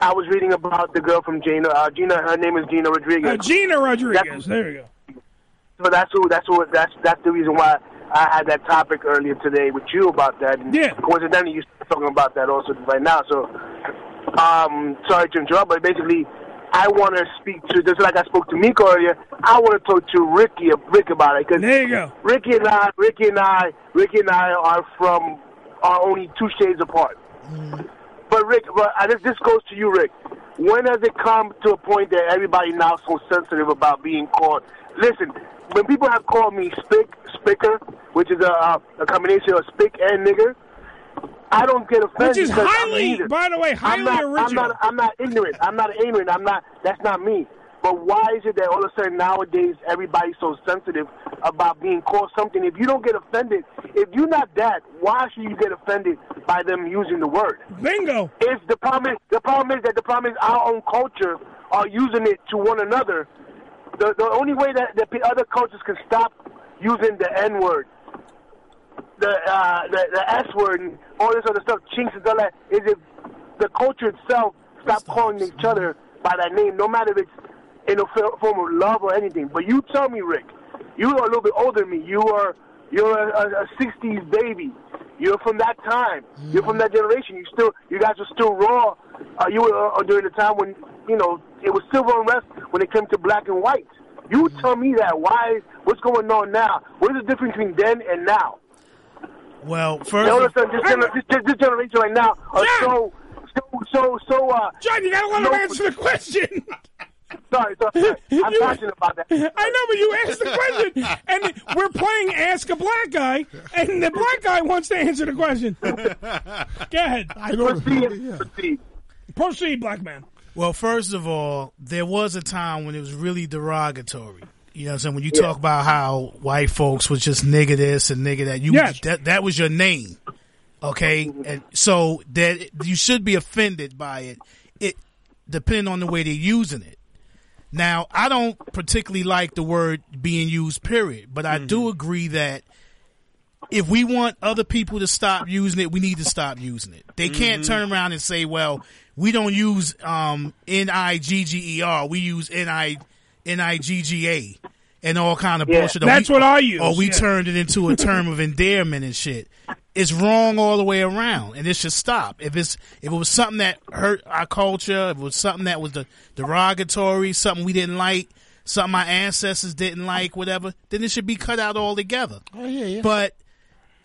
I was reading about the girl from Gina. Uh, Gina, her name is Gina Rodriguez. Uh, Gina Rodriguez. There you go. So that's who. That's who. That's that's the reason why I had that topic earlier today with you about that. And yeah. Coincidentally, you are talking about that also right now. So, um, sorry to interrupt, but basically, I want to speak to just like I spoke to Miko earlier. I want to talk to Ricky, Rick about it because there you go. Ricky and I, Ricky and I, Ricky and I are from are only two shades apart. But Rick, but I, this, this goes to you, Rick. When has it come to a point that everybody now is so sensitive about being called? Listen, when people have called me spick, spicker, which is a, a, a combination of spick and nigger, I don't get offended. Which is highly, by the way, highly I'm not, original. I'm not, I'm not ignorant. I'm not ignorant. I'm not. That's not me. But why is it that all of a sudden nowadays everybody's so sensitive about being called something? If you don't get offended, if you're not that, why should you get offended by them using the word? Bingo. If the problem is the problem is that the problem is our own culture are using it to one another. The the only way that the other cultures can stop using the N word, the uh, the the S word, and all this other stuff, chinks and all that, is if the culture itself stop calling each other by that name, no matter if it's in a form of love or anything. But you tell me, Rick, you are a little bit older than me. You are you're a, a, a '60s baby. You're from that time. You're from that generation. You still, you guys are still raw. Uh, you were uh, during the time when you know it was civil unrest when it came to black and white. You tell me that. Why? What's going on now? What is the difference between then and now? Well, You first, know I'm saying? This, this, this generation right now are so, so, so, so. Uh, John, you gotta let him answer the question. Sorry, sorry. sorry. I'm You- passionate about that. I know, but you asked the question, and we're playing Ask a Black Guy, and the black guy wants to answer the question. Go ahead. I know. Proceed. Proceed, black man. Well, first of all, there was a time when it was really derogatory. You know what I'm saying? When you Yeah. talk about how white folks was just nigga this and nigga that, you Yes. that that was your name. Okay? And so that you should be offended by it. It depending on the way they're using it. Now, I don't particularly like the word being used, period, but I do agree that if we want other people to stop using it, we need to stop using it. They can't turn around and say, well, we don't use um, N-I-G-G-E-R. We use N-I, N-I-G-G-A and all kind of Yeah. bullshit. That's we- what I use, Or we yeah. turned it into a term of endearment and shit. It's wrong all the way around, and it should stop. If it's if it was something that hurt our culture, if it was something that was the derogatory, something we didn't like, something my ancestors didn't like, whatever, then it should be cut out altogether. Oh, yeah, yeah. But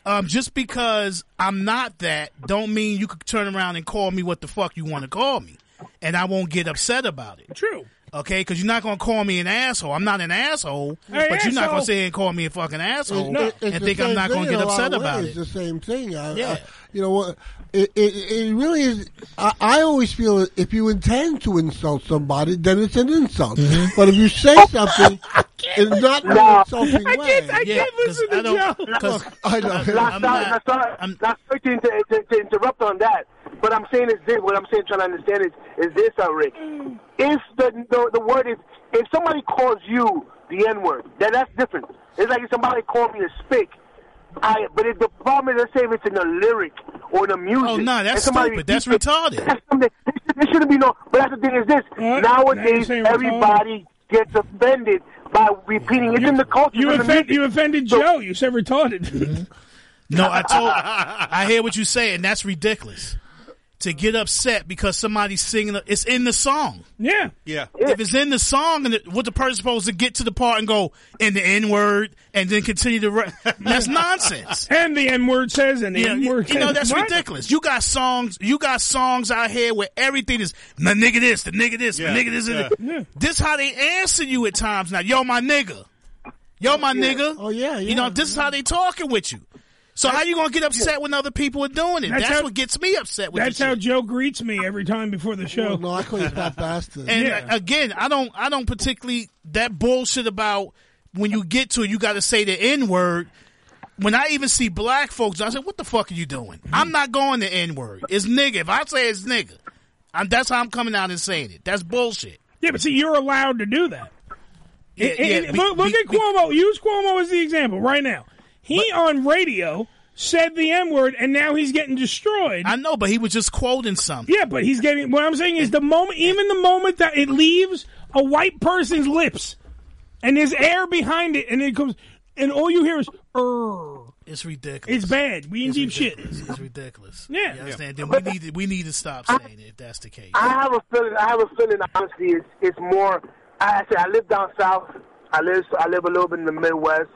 um, just because I'm not that, don't mean you could turn around and call me what the fuck you want to call me, and I won't get upset about it. True. Okay, because you're not gonna call me an asshole. I'm not an asshole, Hey, but you're not gonna say and call me a fucking asshole It's- it's and think I'm not gonna get in a lot upset about it. It's the same thing. I, Yeah. I- you know what? It, it, it really is. I, I always feel if you intend to insult somebody, then it's an insult. Mm-hmm. But if you say something in not in an insulting I way, can't- I Yeah, can't listen 'cause to I don't- Joe. 'cause I know. Not, I'm not, not- not, not, not sorry to, to, to interrupt on that, but I'm saying is this. What I'm saying, trying to understand is, is this, uh, Rick? If the, the the word is, if somebody calls you the N word, then that's different. It's like if somebody called me a spick. I, but if the problem is, let's say if it's in a lyric or in a music. Oh, no, and that's somebody stupid. That's it, retarded. That's something, there shouldn't be no. But that's the thing is this. Now Nowadays, you're retarded. everybody gets offended by repeating. It's in the culture. You, it's in the offend, you offended Joe. You said retarded. Mm-hmm. No, I told. I hear what you say, and that's ridiculous. To get upset because somebody's singing, a- it's in the song. Yeah, yeah. If it's in the song, and it, what the person's supposed to get to the part and go in the N word, and then continue to, re- that's nonsense. and the N word says, and the You know, N word you know that's What? ridiculous. You got songs, you got songs out here where everything is the nigga this, the nigga this, Yeah, the nigga this. yeah. and This how they answer you at times now. Yo, my nigga. Yo, my nigga. Oh yeah, You know, this is how they talking with you. So how you gonna get upset when other people are doing it? That's That's, how- what gets me upset with That's how shit. Joe greets me every time before the show. Well, no, I call you fat bastard. And Yeah. uh, again, I don't, I don't particularly that bullshit about when you get to it, you got to say the n word. When I even see black folks, I say, "What the fuck are you doing?" I'm not going the n word. It's nigga. If I say it's nigga, I'm, that's how I'm coming out and saying it. That's bullshit. Yeah, but see, you're allowed to do that. Yeah, And- yeah, and be- look look be- at Cuomo. Use Cuomo as the example right now. He on radio said the N word, and now he's getting destroyed. I know, but he was just quoting something. Yeah, but he's getting. What I'm saying is the moment, even the moment that it leaves a white person's lips, and there's air behind it, and it comes, and all you hear is "er." It's ridiculous. It's bad. We in It's deep shit. It's ridiculous. Yeah. You understand? Then we need to, we need to stop saying it if that's the case. I have a feeling. I have a feeling. Honestly, it's it's more. I say I live down south. I live. I live a little bit in the Midwest.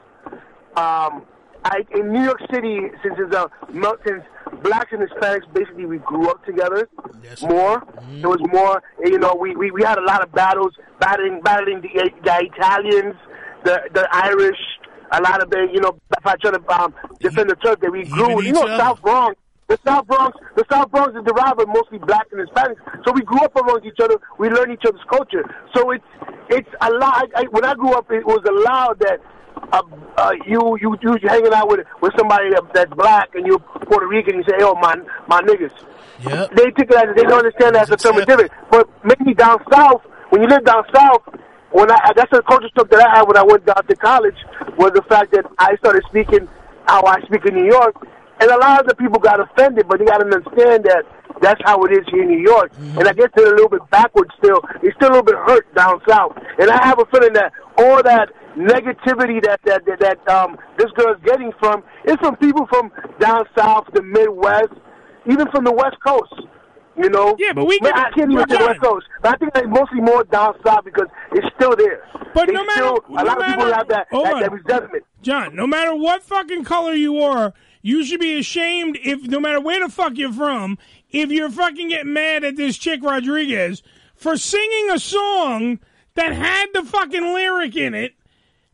Um, I in New York City since it's a mel- since blacks and Hispanics basically we grew up together more. Mm-hmm. There was more. You know, we, we we had a lot of battles, battling battling the, the Italians, the the Irish. A lot of the you know, if I try to um, defend the Turk, that we grew. You know, other. South Bronx. The South Bronx, the South Bronx is derived of mostly black and Hispanics. So we grew up amongst each other. We learn each other's culture. So it's it's a lot. I, I, when I grew up, it was allowed that uh, uh, you you you hanging out with with somebody that- that's black and you're Puerto Rican. You say, "Oh my my niggas." Yep. They take it as they don't understand that as a term of difference. But maybe down south, when you live down south, when I that's the culture stuff that I had when I went down to college was the fact that I started speaking how I speak in New York, and a lot of the people got offended. But you got to understand that that's how it is here in New York, and I guess they're a little bit backwards still. It's still a little bit hurt down south, and I have a feeling that all that negativity that that that, that um, this girl's getting from is from people from down south, the Midwest, even from the West Coast. You know? Yeah, but we I can't even say West Coast. But I think it's mostly more down south because it's still there. But They no matter, still, a no lot of people have that, that, that resentment. John, no matter what fucking color you are, you should be ashamed if, no matter where the fuck you're from, if you're fucking getting mad at this chick Rodriguez for singing a song that had the fucking lyric in it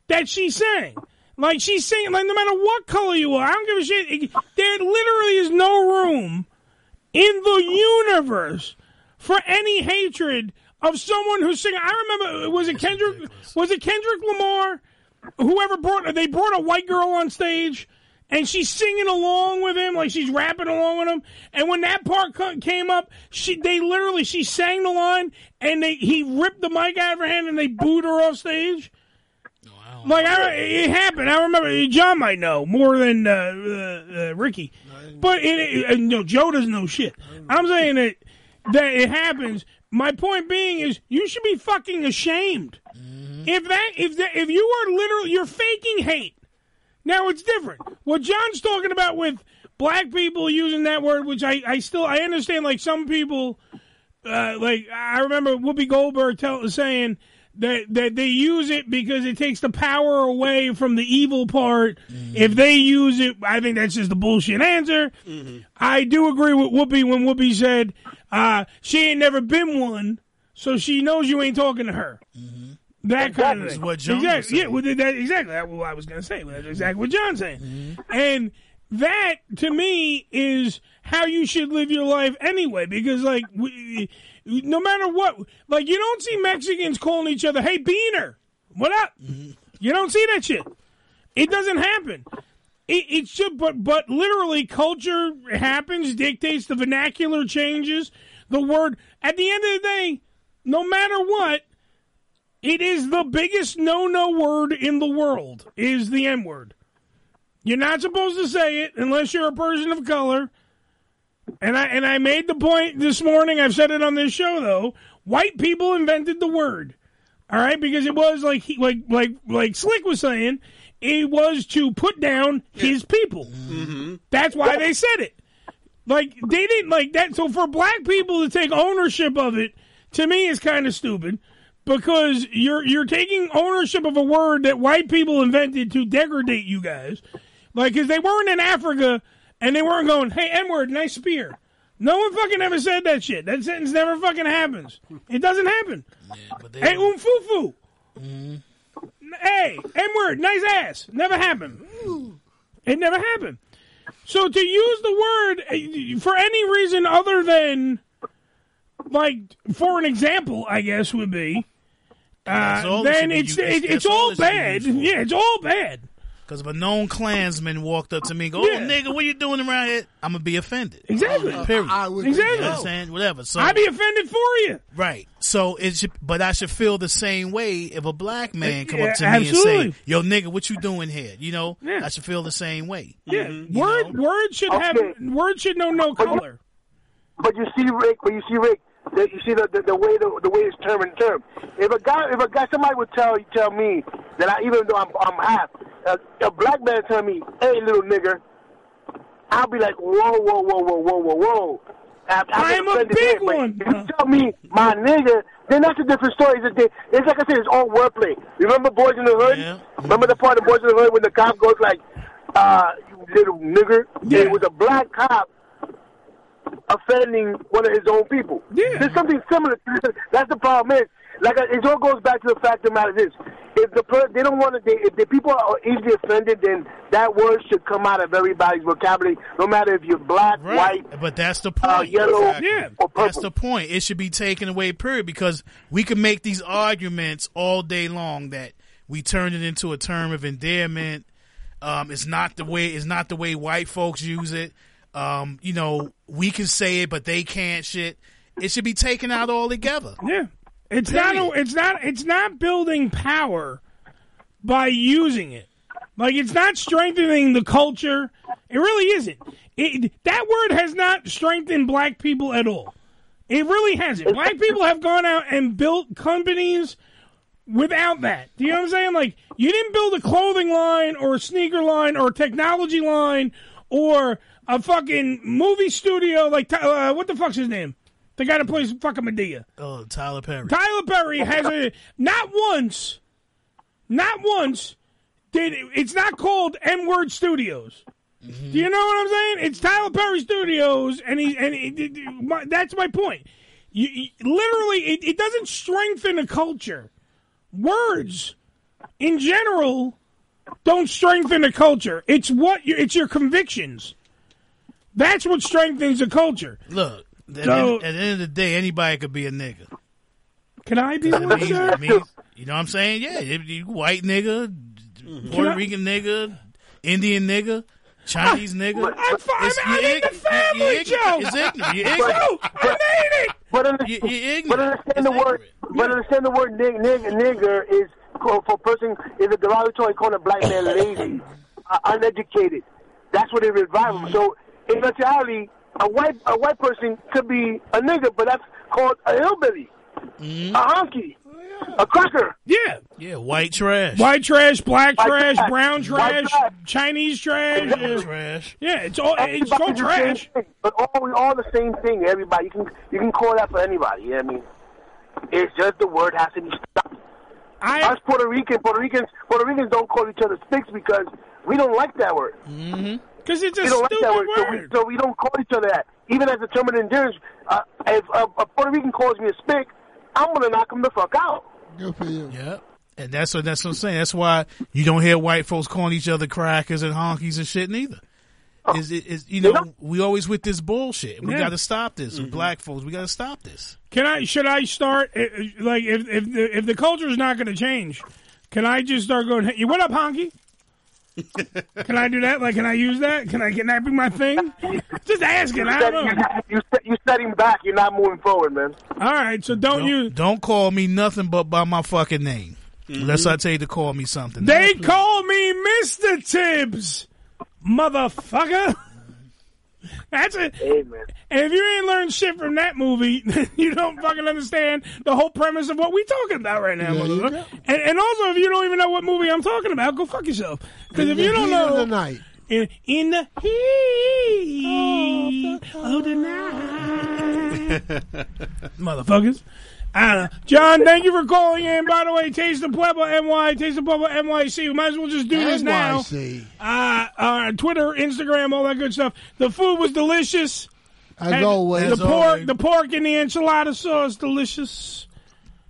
that she sang. Like she's singing, like no matter what color you are, I don't give a shit. There literally is no room in the universe for any hatred of someone who's singing. I remember, was it Kendrick? Was it Kendrick Lamar? Whoever brought they brought a white girl on stage, and she's singing along with him, like she's rapping along with him. And when that part came up, she they literally she sang the line, and they he ripped the mic out of her hand, and they booed her off stage. Like I, it happened. I remember John might know more than uh, uh, uh, Ricky, but it, it, no, Joe doesn't know shit. I'm saying that that it happens. My point being is, you should be fucking ashamed. If that, if that, if you are literally, you're faking hate. Now it's different. What John's talking about with black people using that word, which I, I still, I understand. Like some people, uh, like I remember Whoopi Goldberg tell, saying that that they use it because it takes the power away from the evil part. Mm-hmm. If they use it, I think that's just a bullshit answer. Mm-hmm. I do agree with Whoopi when Whoopi said uh, she ain't never been one, so she knows you ain't talking to her. Mm-hmm. That kind of thing. what John exactly. Yeah, well, that, exactly. That's what I was going to say. That's exactly what John's saying. And that, to me, is how you should live your life anyway. Because, like, we, no matter what, like, you don't see Mexicans calling each other, "Hey, Beaner, what up?" You don't see that shit. It doesn't happen. It, it should, but but literally, culture happens, dictates the vernacular changes. The word at the end of the day, no matter what, it is the biggest no-no word in the world. Is the N word. You're not supposed to say it unless you're a person of color. And I and I made the point this morning. I've said it on this show though. White people invented the word. All right, because it was like he, like like like Slick was saying, it was to put down his people. Mm-hmm. That's why they said it. Like they didn't like that. So for black people to take ownership of it, to me, is kind of stupid because you're you're taking ownership of a word that white people invented to degrade you guys. Like, because they weren't in Africa and they weren't going, "Hey, N word, nice spear." No one fucking ever said that shit. That sentence never fucking happens. It doesn't happen. hey, um foo foo. Hey, N word, nice ass. Never happened. It never happened. So to use the word eh, for any reason other than, like, for an example, I guess would be, uh, then it's it, it's all all it should be bad. Yeah, it's all bad. Because if a known Klansman walked up to me and go, oh, Yeah. oh, nigga, what you doing around here? I'm going to be offended. Exactly. Uh, period. I would Exactly. You know what I'm saying? Whatever. So I'd be offended for you. Right. So it should, but I should feel the same way if a black man come Yeah, up to me absolutely. and say, "Yo, nigga, what you doing here?" You know, I should feel the same way. Yeah, You word know? word should have word should know no color. But you see, Rick. But you see, Rick. That you see the, the the way the, the way it's term and term. If a guy, if a guy, somebody would tell tell me that I, even though I'm I'm half, a, a black man tell me, "Hey, little nigger," I'll be like, "Whoa, whoa, whoa, whoa, whoa, whoa, whoa." I, I I'm a big one. If you tell me my nigga, then that's a different story. It's, a, it's like I said, it's all wordplay. Remember Boys in the Hood? Remember the part of Boys in the Hood when the cop goes like, uh, "You little nigger." Yeah. It was a black cop offending one of his own people. Yeah. There's something similar. To. That's the problem is, like, it all goes back to the fact of the matter is, if the per- they don't want to, they, if the people are easily offended, then that word should come out of everybody's vocabulary, no matter if you're black, white, But that's the uh, point. yellow, Yeah. or purple. That's the point. It should be taken away, period, because we can make these arguments all day long that we turned it into a term of endearment. Um, it's not the way. It's not the way white folks use it. Um, you know, we can say it, but they can't. Shit. It should be taken out altogether. Yeah. It's not. A, it's not. It's not building power by using it. Like it's not strengthening the culture. It really isn't. It, that word has not strengthened black people at all. It really hasn't. Black people have gone out and built companies without that. Do you know what I'm saying? Like you didn't build a clothing line or a sneaker line or a technology line or a fucking movie studio. Like uh, what the fuck's his name? The guy that plays fucking Madea. Oh, Tyler Perry. Tyler Perry has a not once, not once did it's not called M Word Studios. Do you know what I'm saying? It's Tyler Perry Studios, and he and he, my, that's my point. You, you- literally, it, it doesn't strengthen a culture. Words, in general, don't strengthen a culture. It's what you, it's your convictions. That's what strengthens a culture. Look, at, So- the, at the end of the day, anybody could be a nigga. Can I be I one, mean, sir? I mean, you know what I'm saying? Yeah, you- you white nigga, Puerto I- Rican nigga, Indian nigga, Chinese nigga. I'm, fi- I'm, I'm you're in the family, you're ignorant. Joe. It's ignorant. You're Joe, ignorant. I made it. But understand, You- you're ignorant. but understand the word. But understand the word nig, nig, nigger is for for a person is a derogatory calling a black man lazy, uh, uneducated. That's what it revives. So in actuality, a white a white person could be a nigger, but that's called a hillbilly, a honky, a cracker. Yeah. Yeah, white trash. White trash, black White trash, trash, brown trash, trash. Chinese trash. Yeah. trash. Yeah, it's all it's all trash. thing, but all we all the same thing. Everybody, you can you can call that for anybody. You know what I mean, it's just the word has to be stopped. Us Puerto Rican, Puerto Ricans, Puerto Ricans don't call each other sticks because we don't like that word. Mm-hmm. Because it's a we don't like that stupid word, So, we, so we don't call each other that. Even as a term of endurance, uh, if a, a Puerto Rican calls me a spick, I'm gonna knock him the fuck out. Good for you. Yep. And that's what that's what I'm saying. That's why you don't hear white folks calling each other crackers and honkies and shit neither. Is it is you know we always with this bullshit. We Yeah. got to stop this. Black folks, we got to stop this. Can I? Should I start? uh, uh, Like, if if the, if the culture is not going to change, can I just start going? Hey, what up, honky? Can I do that? Like, can I use that? Can I? Can that be my thing? Just asking. I don't know. You, you setting back. You're not moving forward, man. All right, so don't, Don't, you? don't call me nothing but by my fucking name. Mm-hmm. Unless I tell you to call me something. They call me Mister Tibbs, motherfucker. That's it. And if you ain't learned shit from that movie, you don't fucking understand the whole premise of what we talking about right now, There motherfucker. And, and also, if you don't even know what movie I'm talking about, go fuck yourself. Because if you don't heat of know, the night. In, in the heat oh, of the night, motherfuckers. I don't know. John, thank you for calling in. By the way, Taste the Pueblo NY, Taste the Pueblo NYC. We might as well just do this now. NYC. Uh, uh, Twitter, Instagram, all that good stuff. The food was delicious. As Had- always. The As pork, always. the pork and the enchilada sauce, delicious.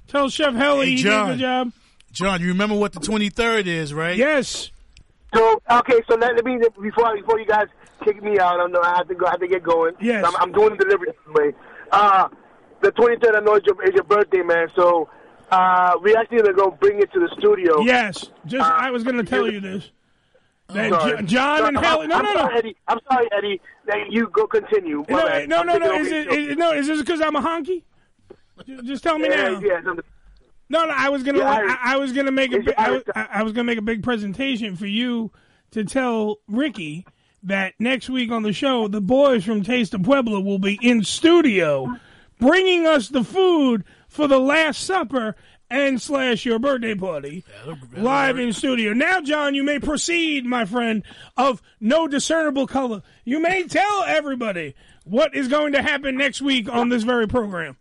Tell Chef Helly Hey, he did a John. good job. John, you remember what the 23rd is, right? Yes. So okay, so let, let me before before you guys kick me out, I know I have to go. I have to get going. Yes. I'm, I'm doing the delivery anyway. Uh, the 23rd, I know is your, is your birthday, man. So uh, we actually gonna go bring it to the studio. Yes. Just I was going to tell you this. That Sorry. Jo- John and I'm- No, I'm no, no. Sorry, Eddie. I'm sorry, Eddie. You go continue. No, bad. no, no, no. Is it, no, is this because I'm a honky? Just tell me Yeah, now. yes, No, no. I was gonna. You're I, I was gonna make a. It's I was, I was gonna make a big presentation for you to tell Ricky that next week on the show, the boys from Taste of Pueblo will be in studio, bringing us the food for the Last Supper and slash your birthday party live in studio. Now, John, you may proceed, my friend, of no discernible color. You may tell everybody what is going to happen next week on this very program.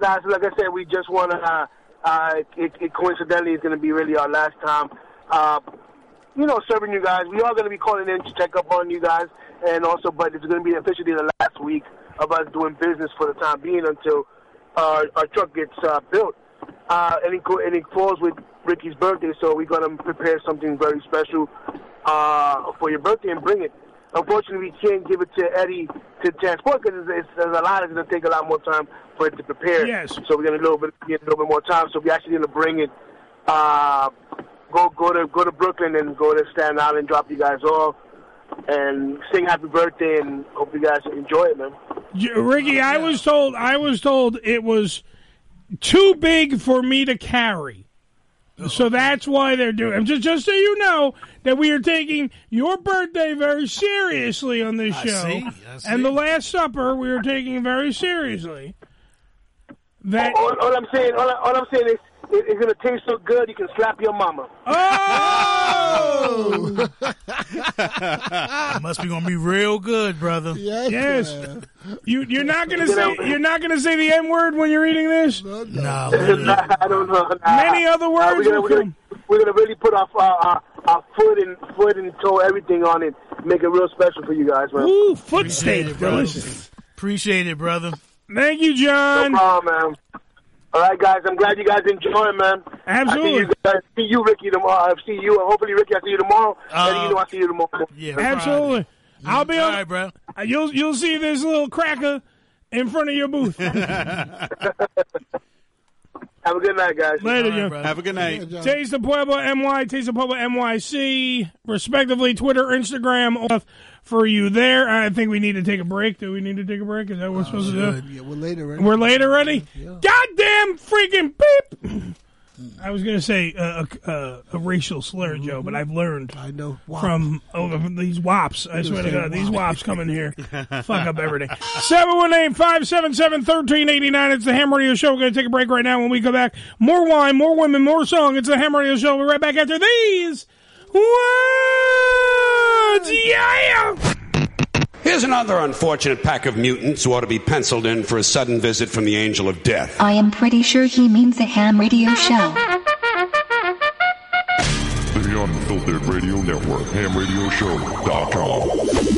Nah, so like I said, we just want to. Uh, uh, it, it coincidentally is going to be really our last time. Uh, you know, serving you guys. We are going to be calling in to check up on you guys, and also, but it's going to be officially the last week of us doing business for the time being until uh, our truck gets uh, built. Uh, and, it, co- and it falls with Ricky's birthday, so we're going to prepare something very special uh, for your birthday and bring it. Unfortunately, we can't give it to Eddie to transport because it's, it's, there's a lot. It's going to take a lot more time for it to prepare. Yes. So we're going to a little bit get a little bit more time. So we're actually going to bring it. Uh, go go to go to Brooklyn and go to Staten Island, drop you guys off, and sing happy birthday and hope you guys enjoy it, man. J- Ricky, I was told I was told it was too big for me to carry. So that's why they're doing. Just just so you know that we are taking your birthday very seriously on this I show, see, I and the Last Supper we are taking very seriously. That all, all I'm saying, all, I, all I'm saying is, it, it's gonna taste so good you can slap your mama. Oh! it must be gonna be real good, brother. Yes. You you're not gonna say you're not gonna say the N word when you're eating this. No, I don't know. Nah. Many other words we're, gonna, we're, gonna, we're gonna really put our, our, our, our foot and foot and toe everything on it. Make it real special for you guys, man. Ooh, foot Appreciate steak, it, brother. delicious. Appreciate it, brother. Thank you, John. No problem, man. All right, guys. I'm glad you guys enjoy, man. Absolutely. I see you, guys, see you Ricky, tomorrow. I see you. Hopefully, Ricky, I see you tomorrow. Uh, Eddie, you know I see you tomorrow. Yeah, Absolutely. I'll be All on. right, bro. Uh, You'll you'll see this little cracker in front of your booth. Have a good night, guys. Later, Joe. Have a good night. Taste the Pueblo MY, Taste the Pueblo NYC, respectively, Twitter, Instagram, all stuff for you there. I think we need to take a break. Do we need to take a break? Is that what we're supposed to do? Yeah, we're later already. We're late already? Goddamn freaking beep! I was going to say uh, a, a, a racial slur, Joe, but I've learned I know. Wow. from oh, from these wops. I swear to God, these wop. wops come in here, fuck up everything. 718-577-1389. It's the Ham Radio Show. We're going to take a break right now. When we come back, more wine, more women, more song. It's the Ham Radio Show. We're right back after these yeah! Here's another unfortunate pack of mutants who ought to be penciled in for a sudden visit from the Angel of Death. I am pretty sure he means the ham radio show. The Unfiltered Radio Network, hamradioshow.com.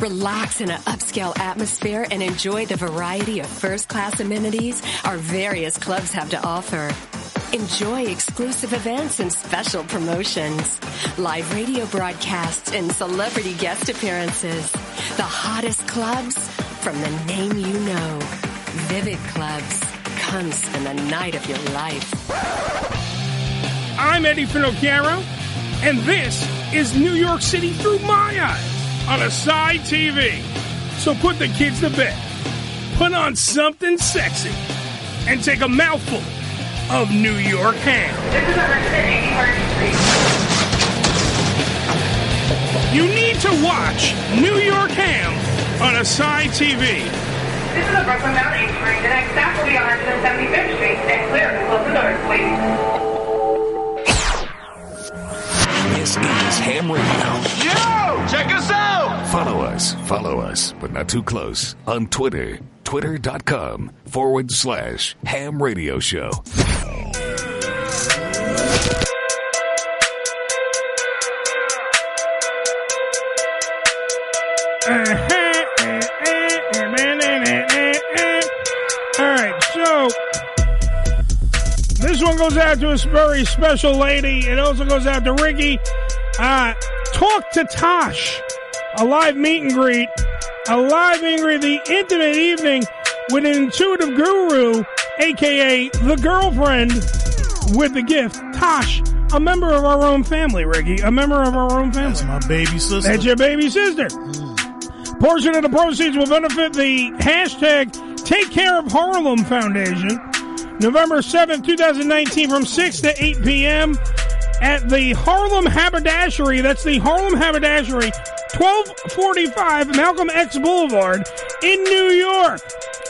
Relax in an upscale atmosphere and enjoy the variety of first class amenities our various clubs have to offer. Enjoy exclusive events and special promotions, live radio broadcasts and celebrity guest appearances. The hottest clubs from the name you know. Vivid Clubs. Come spend the night of your life. I'm Eddie Finocchiaro, and this is New York City through my eyes on a side TV. So put the kids to bed, put on something sexy, and take a mouthful of New York ham. This is over Street. You need to watch New York ham on a side TV. This is the Brooklyn Mountain Train. The next stop will be on 175th Street. Stand clear. Close the doors, please. This is Ham Radio. Yo, check us out. Follow us, follow us, but not too close on Twitter. Twitter.com forward slash ham radio show. Uh-huh, uh-huh, uh-huh, All right, so this one goes out to a very special lady. It also goes out to Ricky. Uh, talk to Tosh, a live meet and greet, a live meet and greet, the intimate evening with an intuitive guru, aka the girlfriend with the gift. Tosh, a member of our own family, Ricky, a member of our own family. That's my baby sister. That's your baby sister. Portion of the proceeds will benefit the hashtag Take Care of Harlem Foundation. November 7th, 2019 from 6 to 8 p.m. at the Harlem Haberdashery. That's the Harlem Haberdashery, 1245 Malcolm X Boulevard in New York.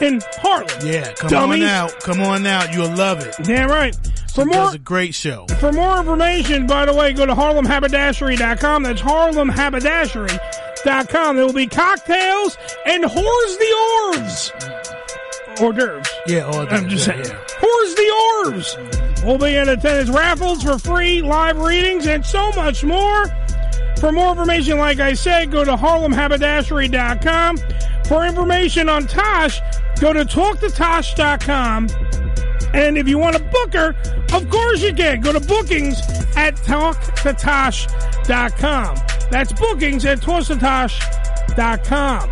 In Harlem. Yeah, come Dummies. on out. Come on out. You'll love it. Damn right. For She more does a great show. for more information, by the way, go to harlemhaberdashery.com. That's harlemhaberdashery.com. There will be cocktails and whores the orbs. Hors d'oeuvres. Yeah, hors I'm just d'oeuvres, saying. yeah, Whores the orbs. We'll be in attendance raffles for free, live readings, and so much more. For more information, like I said, go to harlemhaberdashery.com. For information on Tosh, go to talktotosh.com. And if you want to book her, of course you can. Go to bookings at talktotosh.com. That's bookings at talktotosh.com.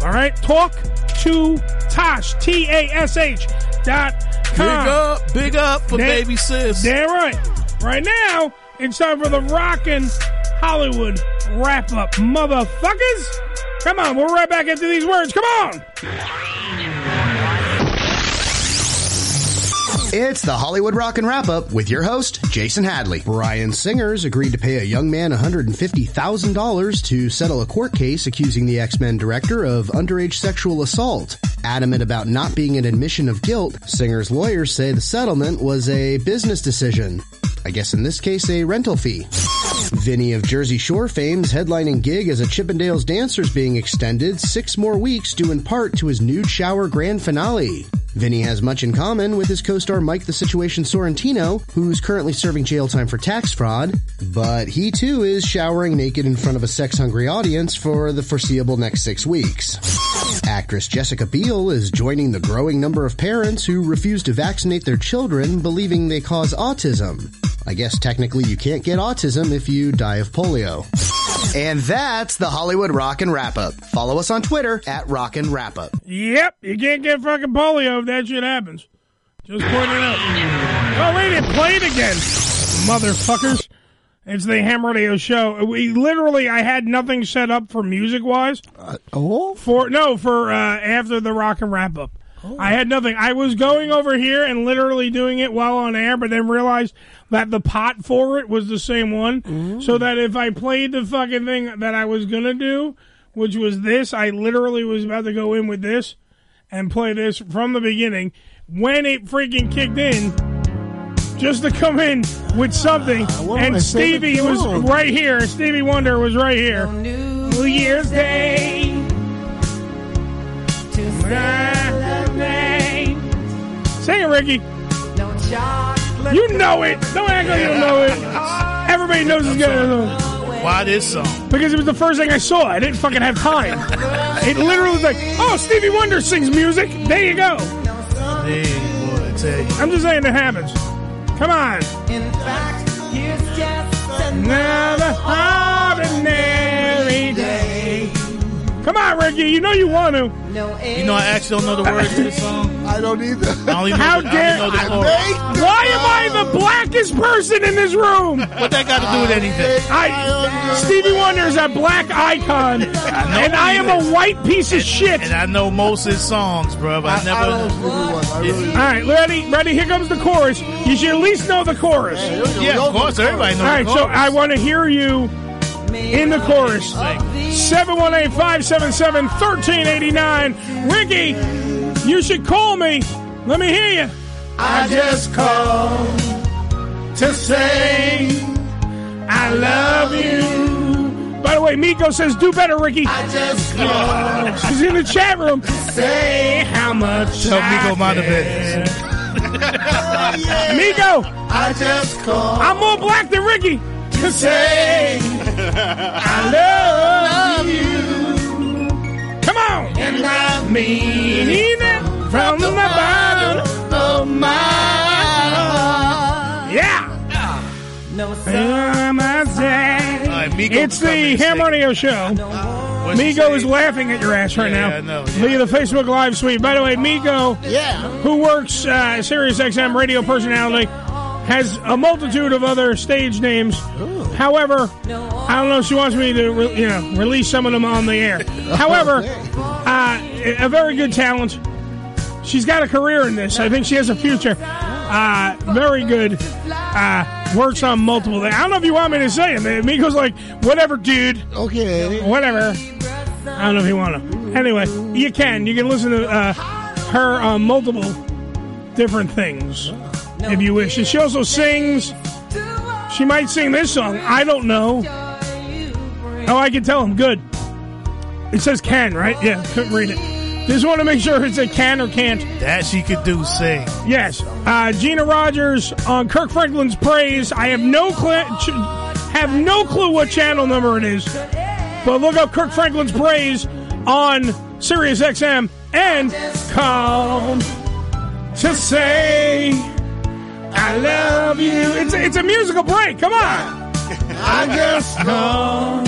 All right? Talk to Tosh, T A S H dot com. Big up, big up for baby sis. Damn right. Right now, it's time for the rockin' Hollywood wrap up. Motherfuckers! Come on, we're right back into these words. Come on! It's the Hollywood Rock and Wrap Up with your host, Jason Hadley. Bryan Singer's agreed to pay a young man $150,000 to settle a court case accusing the X-Men director of underage sexual assault. Adamant about not being an admission of guilt, Singer's lawyers say the settlement was a business decision. I guess in this case, a rental fee. Vinny of Jersey Shore fame's headlining gig as a Chippendales dancer is being extended six more weeks due in part to his nude shower grand finale. Vinny has much in common with his co-star Mike the Situation Sorrentino, who's currently serving jail time for tax fraud, but he too is showering naked in front of a sex-hungry audience for the foreseeable next six weeks. Actress Jessica Biel is joining the growing number of parents who refuse to vaccinate their children believing they cause autism. I guess technically you can't get autism if you die of polio. And that's the Hollywood Rock and Wrap Up. Follow us on Twitter at Rock and Wrap Up. Yep, you can't get fucking polio if that shit happens. Just pointing it out. Oh, wait, it played again. Motherfuckers. It's the Ham Radio Show. We literally, I had nothing set up for music wise. oh? For, no, for, uh, after the rock and wrap up. I had nothing. I was going over here and literally doing it while on air, but then realized that the pot for it was the same one. So that if I played the fucking thing that I was gonna do, which was this, I literally was about to go in with this and play this from the beginning. When it freaking kicked in, just to come in with something, my and Stevie was right here. Stevie Wonder was right here. New Year's Day. Sing it, Ricky. You know it. Don't act like you don't know it. Everybody knows it's good. Why this song? Because it was the first thing I saw. I didn't fucking have time. It literally was like, oh, Stevie Wonder sings music. There you go. Hey, boy, I tell you. I'm just saying it happens. Come on. In fact, here's just another ordinary day. Come on, Ricky. You know you want to. No You know, I actually don't know the words to the song. I don't either. I only know How the, I dare only know the chorus. Why am I the blackest person in this room? What that got to do with anything? I Stevie Wonder is a black icon, and I am a white piece of shit. And I know most of his songs, bro. But I, never. All right, ready, ready. Here comes the chorus. You should at least know the chorus. Yeah, of course, everybody knows All right, the so. I want to hear you in the chorus. 718-577-1389. Ricky, you should call me. Let me hear you. I just called to say I love you. By the way, Miko says, do better, Ricky. I just called She's in the chat room. Say how much. Tell I Miko mind the care. business. Miko, I just called I'm more black than Ricky. To say I love you. Come on. And I Mean it from the bottom of my heart. Yeah. No, Miko It's come in the and Ham. Radio Show. What'd Miko is laughing at your ass right Yeah, now. I know, Look at the Facebook Live suite. By the way, Miko, Yeah. who works uh, Sirius XM radio personality, has a multitude of other stage names. However, I don't know if she wants me to, re- you know, release some of them on the air. However, uh, a very good talent. She's got a career in this. I think she has a future. Uh, very good. Uh, works on multiple things. I don't know if you want me to say it. man. Miko's like, whatever, dude. Okay. Whatever. I don't know if you want to. Anyway, you can. You can listen to uh, her on multiple different things if you wish. And she also sings. She might sing this song. I don't know. Oh, I can tell him. Good. It says can, right? Yeah, couldn't read it. Just want to make sure it's a can or can't. That she could do sing. Yes. Uh, Gina Rogers on Kirk Franklin's Praise. I have no ch- have no clue what channel number it is, but look up Kirk Franklin's Praise on Sirius XM and call to say I love you. It's a, it's a musical break. Come on. I just call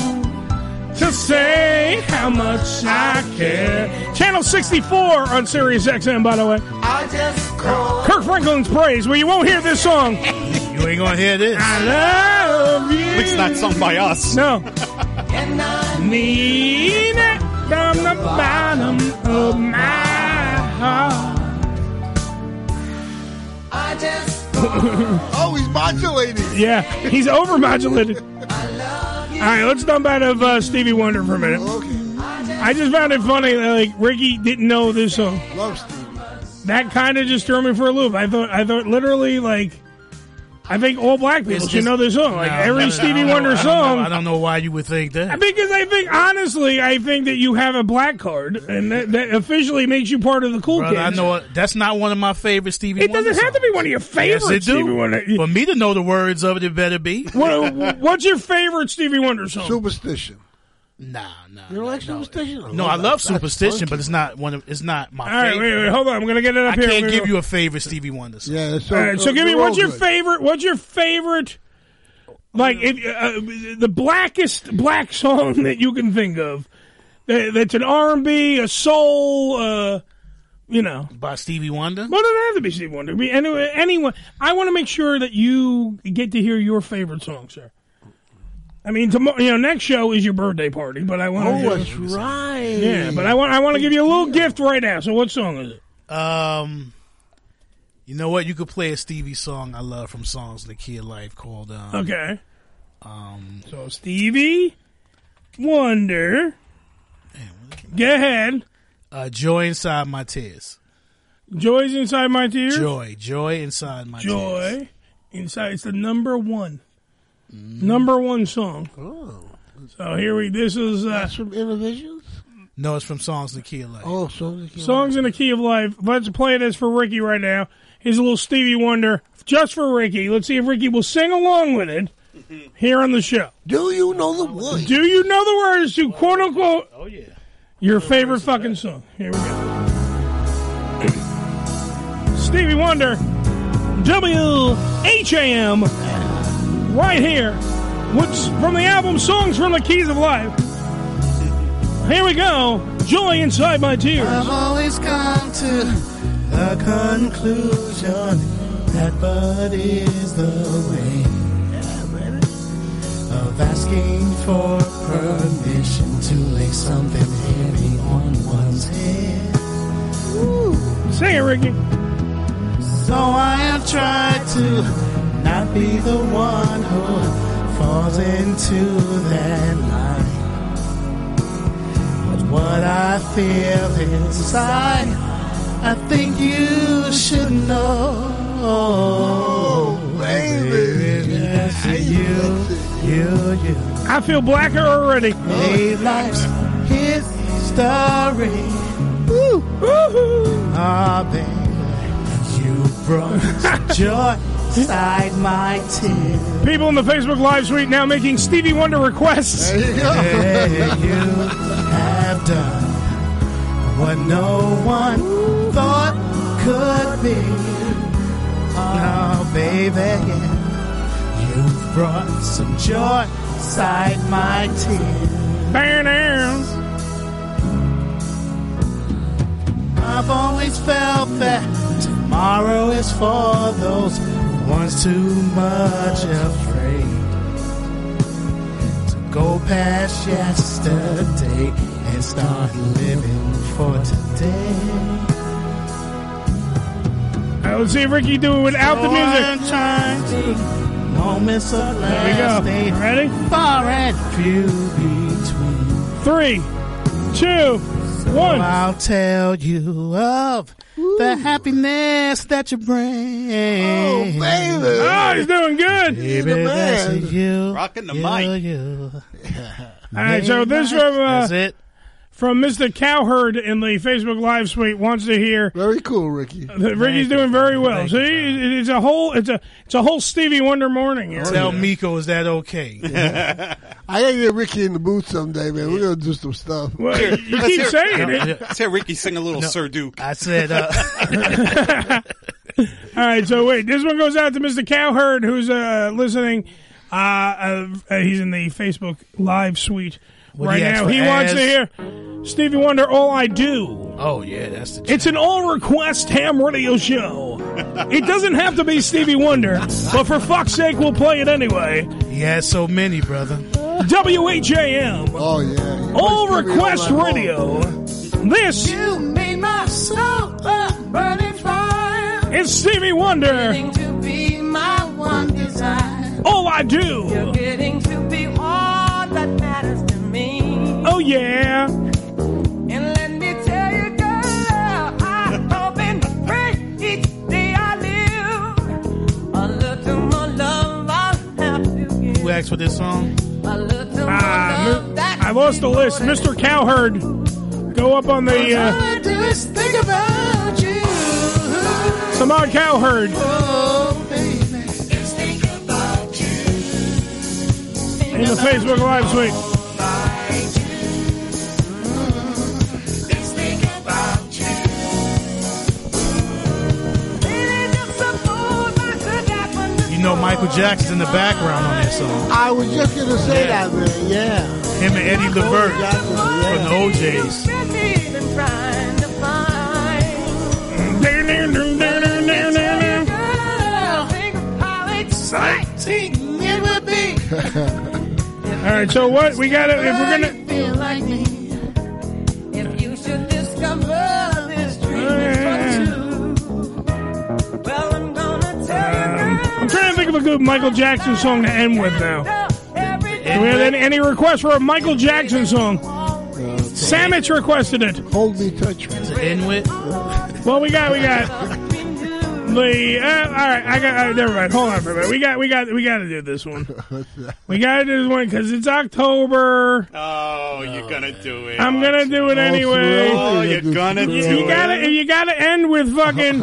to say how much I care. Channel 64 on Sirius XM, by the way. I just called Kirk Franklin's Praise, where you won't hear this song. You ain't gonna hear this. I love you. At least not sung by us. No. and I Mean it from the bottom of my heart. Oh, he's modulating. Yeah, he's overmodulated. All right, let's dump out of uh, Stevie Wonder for a minute. I just found it funny that like Ricky didn't know this song. Love Stevie. That kind of just threw me for a loop. I thought, I thought literally like I think all black people It's should just- know this song. Like No, every no, no, Stevie I Wonder know- I don't song. know- I don't know why you would think that. Because I think, honestly, I think that you have a black card, and that, that officially makes you part of the cool Brother, kids. I know it- that's not one of my favorite Stevie. Wonder. It doesn't Wonder have to be one of your songs. Yes, favorites, it do. Stevie Wonder. For me to know the words of it, it better be. What, what's your favorite Stevie Wonder song? Superstition. Nah, nah. You don't like superstition? No, I love superstition, but it's not one of. It's not my. All right, favorite. wait, wait, hold on. I'm gonna get it up I here. I'm can't give go- you a favorite Stevie Wonder song. Yeah, so, All right, so give me what's your favorite? What's your favorite? Like if, uh, the blackest black song that you can think of, that, that's an R and B, a soul, uh, you know, by Stevie Wonder. Well, it doesn't have to be Stevie Wonder. Be anyway, anyone. I want to make sure that you get to hear your favorite song, sir. I mean, tomorrow, you know, next show is your birthday party, but I want. Oh, that's right. Yeah, but I want. I want to give you a little gift right now. So, what song is it? Um, you know what? You could play a Stevie song I love from songs in the Key of Life called. Um, Okay. Um, So Stevie Wonder. Go ahead. uh, Joy inside my tears. Joy's inside my tears. Joy, joy inside my tears. Joy inside. It's the number one. Number one song. Oh. So here we. This is uh, That's from Innervisions? No, it's from songs in the Key of Life. Oh, so songs in the key of life. Let's play this for Ricky right now. Here's a little Stevie Wonder just for Ricky. Let's see if Ricky will sing along with it here on the show. Do you know the words? Do you know the words to quote unquote? Oh yeah. Your favorite fucking song. Here we go. Stevie Wonder, WHAM, right here. What's from the album Songs from the Keys of Life? Here we go. Joy inside my tears. I've always come to the conclusion that but is the way of asking for permission to lay something heavy on one's head. Sing it, Ricky. So I have tried to not be the one who falls into that line. But what I feel inside, I think you should know. baby, yes, you, you, you. I feel blacker already. Made life's history. Woo, Ah, baby, you brought joy inside my tears. People in the Facebook Live suite now making Stevie Wonder requests. Yeah, you have done what no one thought could be. Oh, baby, yeah. you brought some joy inside my tears. Bear down. I've always felt that tomorrow is for those who one's too much afraid to go past yesterday and start living for today. Right, let's see if Ricky do it without the So I'm music. to moments of There we go. Ready? far and few between. Three, two, one. I'll tell you of the happiness that you bring. Oh, baby. Oh, he's doing good. Baby, that's you. Rocking the you, mic. You. All right, so this from uh, That's it. From Mr. Cowherd in the Facebook Live suite wants to hear. Very cool, Ricky. that Ricky's doing very well. See, it- it's a whole it's a it's a whole Stevie Wonder morning. Here. Tell Miko, is that okay? I gotta get Ricky in the booth someday, man. We're gonna do some stuff. Well, you Let's keep hear- saying it. Let's hear Ricky sing a little Sir Duke. I said, uh, All right, so wait, this one goes out to Mr. Cowherd who's uh, listening. Uh, uh, uh, he's in the Facebook Live suite What right he now. for He wants to hear Stevie Wonder. All I do. oh yeah, that's the. It's an all request ham radio show. it doesn't have to be Stevie Wonder, but for fuck's sake, we'll play it anyway. He has so many, brother. WHAM. Oh yeah. All Stevie request all night long. radio. This You made my soul a burning fire. is Stevie Wonder. Getting to be my one desire. All I do. Yeah. And let me tell you, girl, I hope and pray each day I live a little more Jax for this song? Ah, mi- I lost the list. Mr. Cowherd, go up on the uh, Just think about you. Samad Cowherd. Oh, baby. in the Facebook Live suite. You know Michael Jackson's in the background on that song. I was just gonna say Yeah. that, man. Yeah. Him and Eddie Levert Jackson, yeah. from the O'Jays. Exciting it would be. All right, so what we got? to If we're gonna, of a good Michael Jackson song to end with now. Do we have any, any requests for a Michael Jackson song? Uh, Samich requested it. Hold me, touch me. To end with? Well, we got, we got. The uh, all right, I got. Uh, never mind. Hold on for a minute. We got, we got, we got to do this one. We got to do this one because it's October. Oh, you're gonna do it. I'm gonna do it anyway. Oh, you're gonna do You it. gotta, you gotta end with fucking.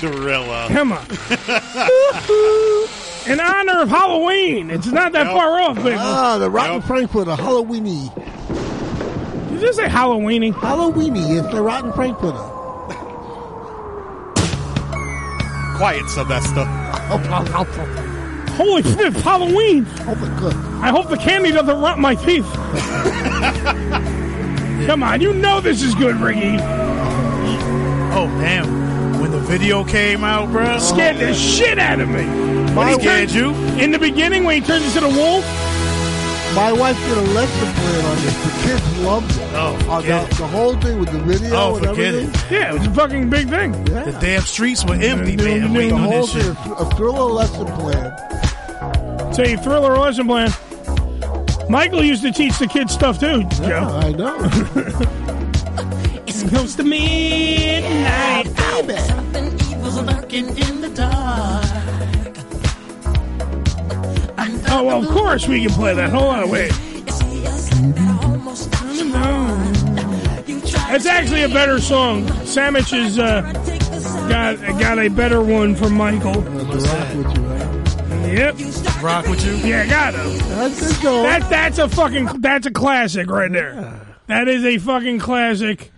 Gorilla. Come on. In honor of Halloween. It's not that far off, baby. Ah, the Rotten Frankfurter, Halloweeny. Did you say Halloweeny? Halloweeny, it's the Rotten Frankfurter. Quiet, Sylvester. Holy flip, Halloween! Oh my god. I hope the candy doesn't rot my teeth. Come on, you know this is good, Ricky. Oh damn! When the video came out, bro, Scared the shit out of me. When he scared turned- you? In the beginning, when he turns into the wolf. My wife did a lesson plan on this. The kids loved it. Oh, Uh, forget the, the whole thing with the video Oh, and forget everything. it. Yeah, it was a fucking big thing. Yeah. The damn streets were empty, The, man. the Waiting whole this thing, shit. a, a thriller lesson plan. Say thriller lesson plan. Michael used to teach the kids stuff too, Joe. Yeah, I know. It's close to midnight. Something evil's lurking in the dark. Oh, well, of course we can play that. Hold on, wait. It's actually a better song. Samich has uh, got got a better one from Michael. Yep. Rock with you? Yeah, got him. That's good. That that's a fucking that's a classic right there. That is a fucking classic,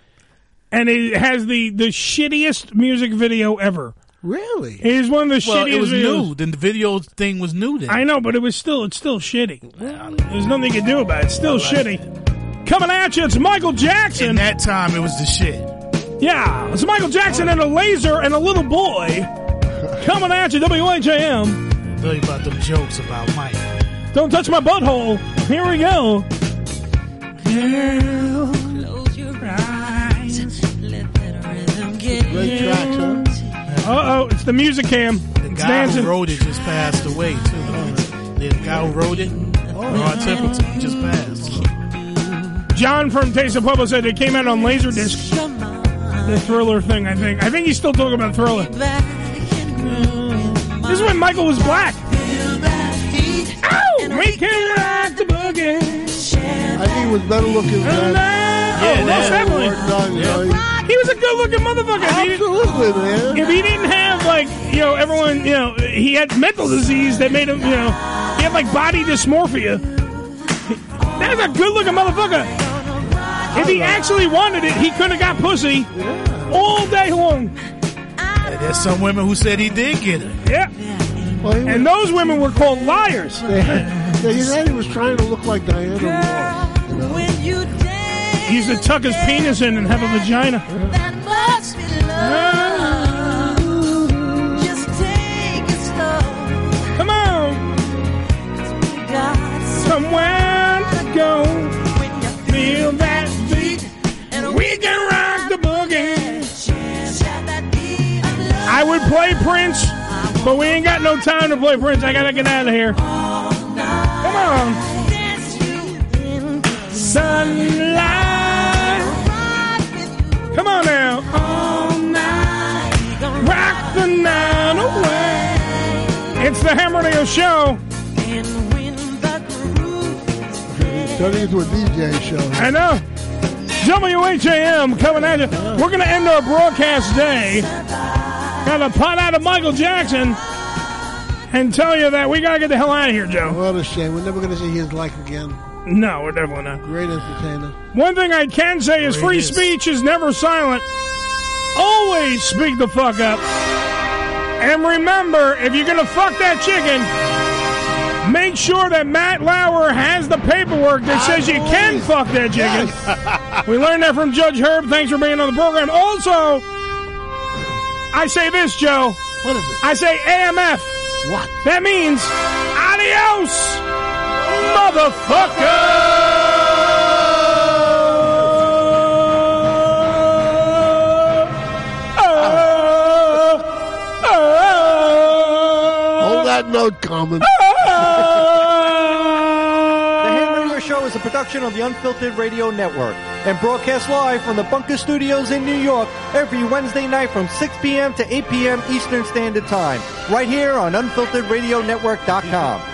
and it has the the shittiest music video ever. Really? It is one of the Well, shittiest. it was videos. new. Then the video thing was new. Then I know, but it was still it's still shitty. There's nothing you can do about it. It's still shitty. Coming at you, it's Michael Jackson. In that time, it was the shit. Yeah, it's Michael Jackson and a laser and a little boy. Coming at you, WHAM. Tell you about them jokes about Mike. Don't touch my butthole. Here we go. Girl, close your eyes. Let that rhythm get Great tracks, huh? Uh oh, it's the music cam. The It's guy dancing. who wrote it just passed away too. The guy who wrote it, Rod Temperton, he just passed. John from Taste of Pueblo said it came out on Laserdisc. The Thriller thing, I think. I think he's still talking about Thriller. This is when Michael was black. Ow! We can rock the boogie. I think he was better looking than Yeah, Yeah, most definitely. done, you know. He was a good looking motherfucker. If he didn't- Absolutely, man. If he didn't have like, you know, everyone, you know, he had mental disease that made him, you know, he had like body dysmorphia. That's a good looking motherfucker. If he actually wanted it, he could have got pussy all day long. And there's some women who said he did get it. Yeah. Well, he, And those women were called liars. yeah, he said he was trying to look like Diana Ross. You know? Dance. To tuck his penis in and have a vagina. That must be love. Just take it slow. Come on, somewhere to go. Feel that beat, and we can rock the boogie. chance at that beat of love. I would play Prince, but we ain't got no time to play Prince. I gotta get out of here. Come on. Dance you in Sunlight. Come on now. all night. Rock the night away. It's the Hammer Radio Show. And when Turning into a DJ show. I know. WHAM coming at you. We're going to end our broadcast day. Got to pot out of Michael Jackson and tell you that we got to get the hell out of here, Joe. What a shame. We're never going to see his like again. No, we're definitely not. Great entertainer. One thing I can say is free speech is never silent. Always speak the fuck up. And remember, if you're going to fuck that chicken, make sure that Matt Lauer has the paperwork that says you can fuck that chicken. we learned that from Judge Herb. Thanks for being on the program. Also, I say this, Joe. What is it? I say AMF. What? That means adios, motherfucker. Hold that note, Carmen. The Ham Radio Show is a production of the Unfiltered Radio Network and broadcast live from the Bunker Studios in New York every Wednesday night from 6 p.m. to 8 p.m. Eastern Standard Time, right here on UnfilteredRadioNetwork.com.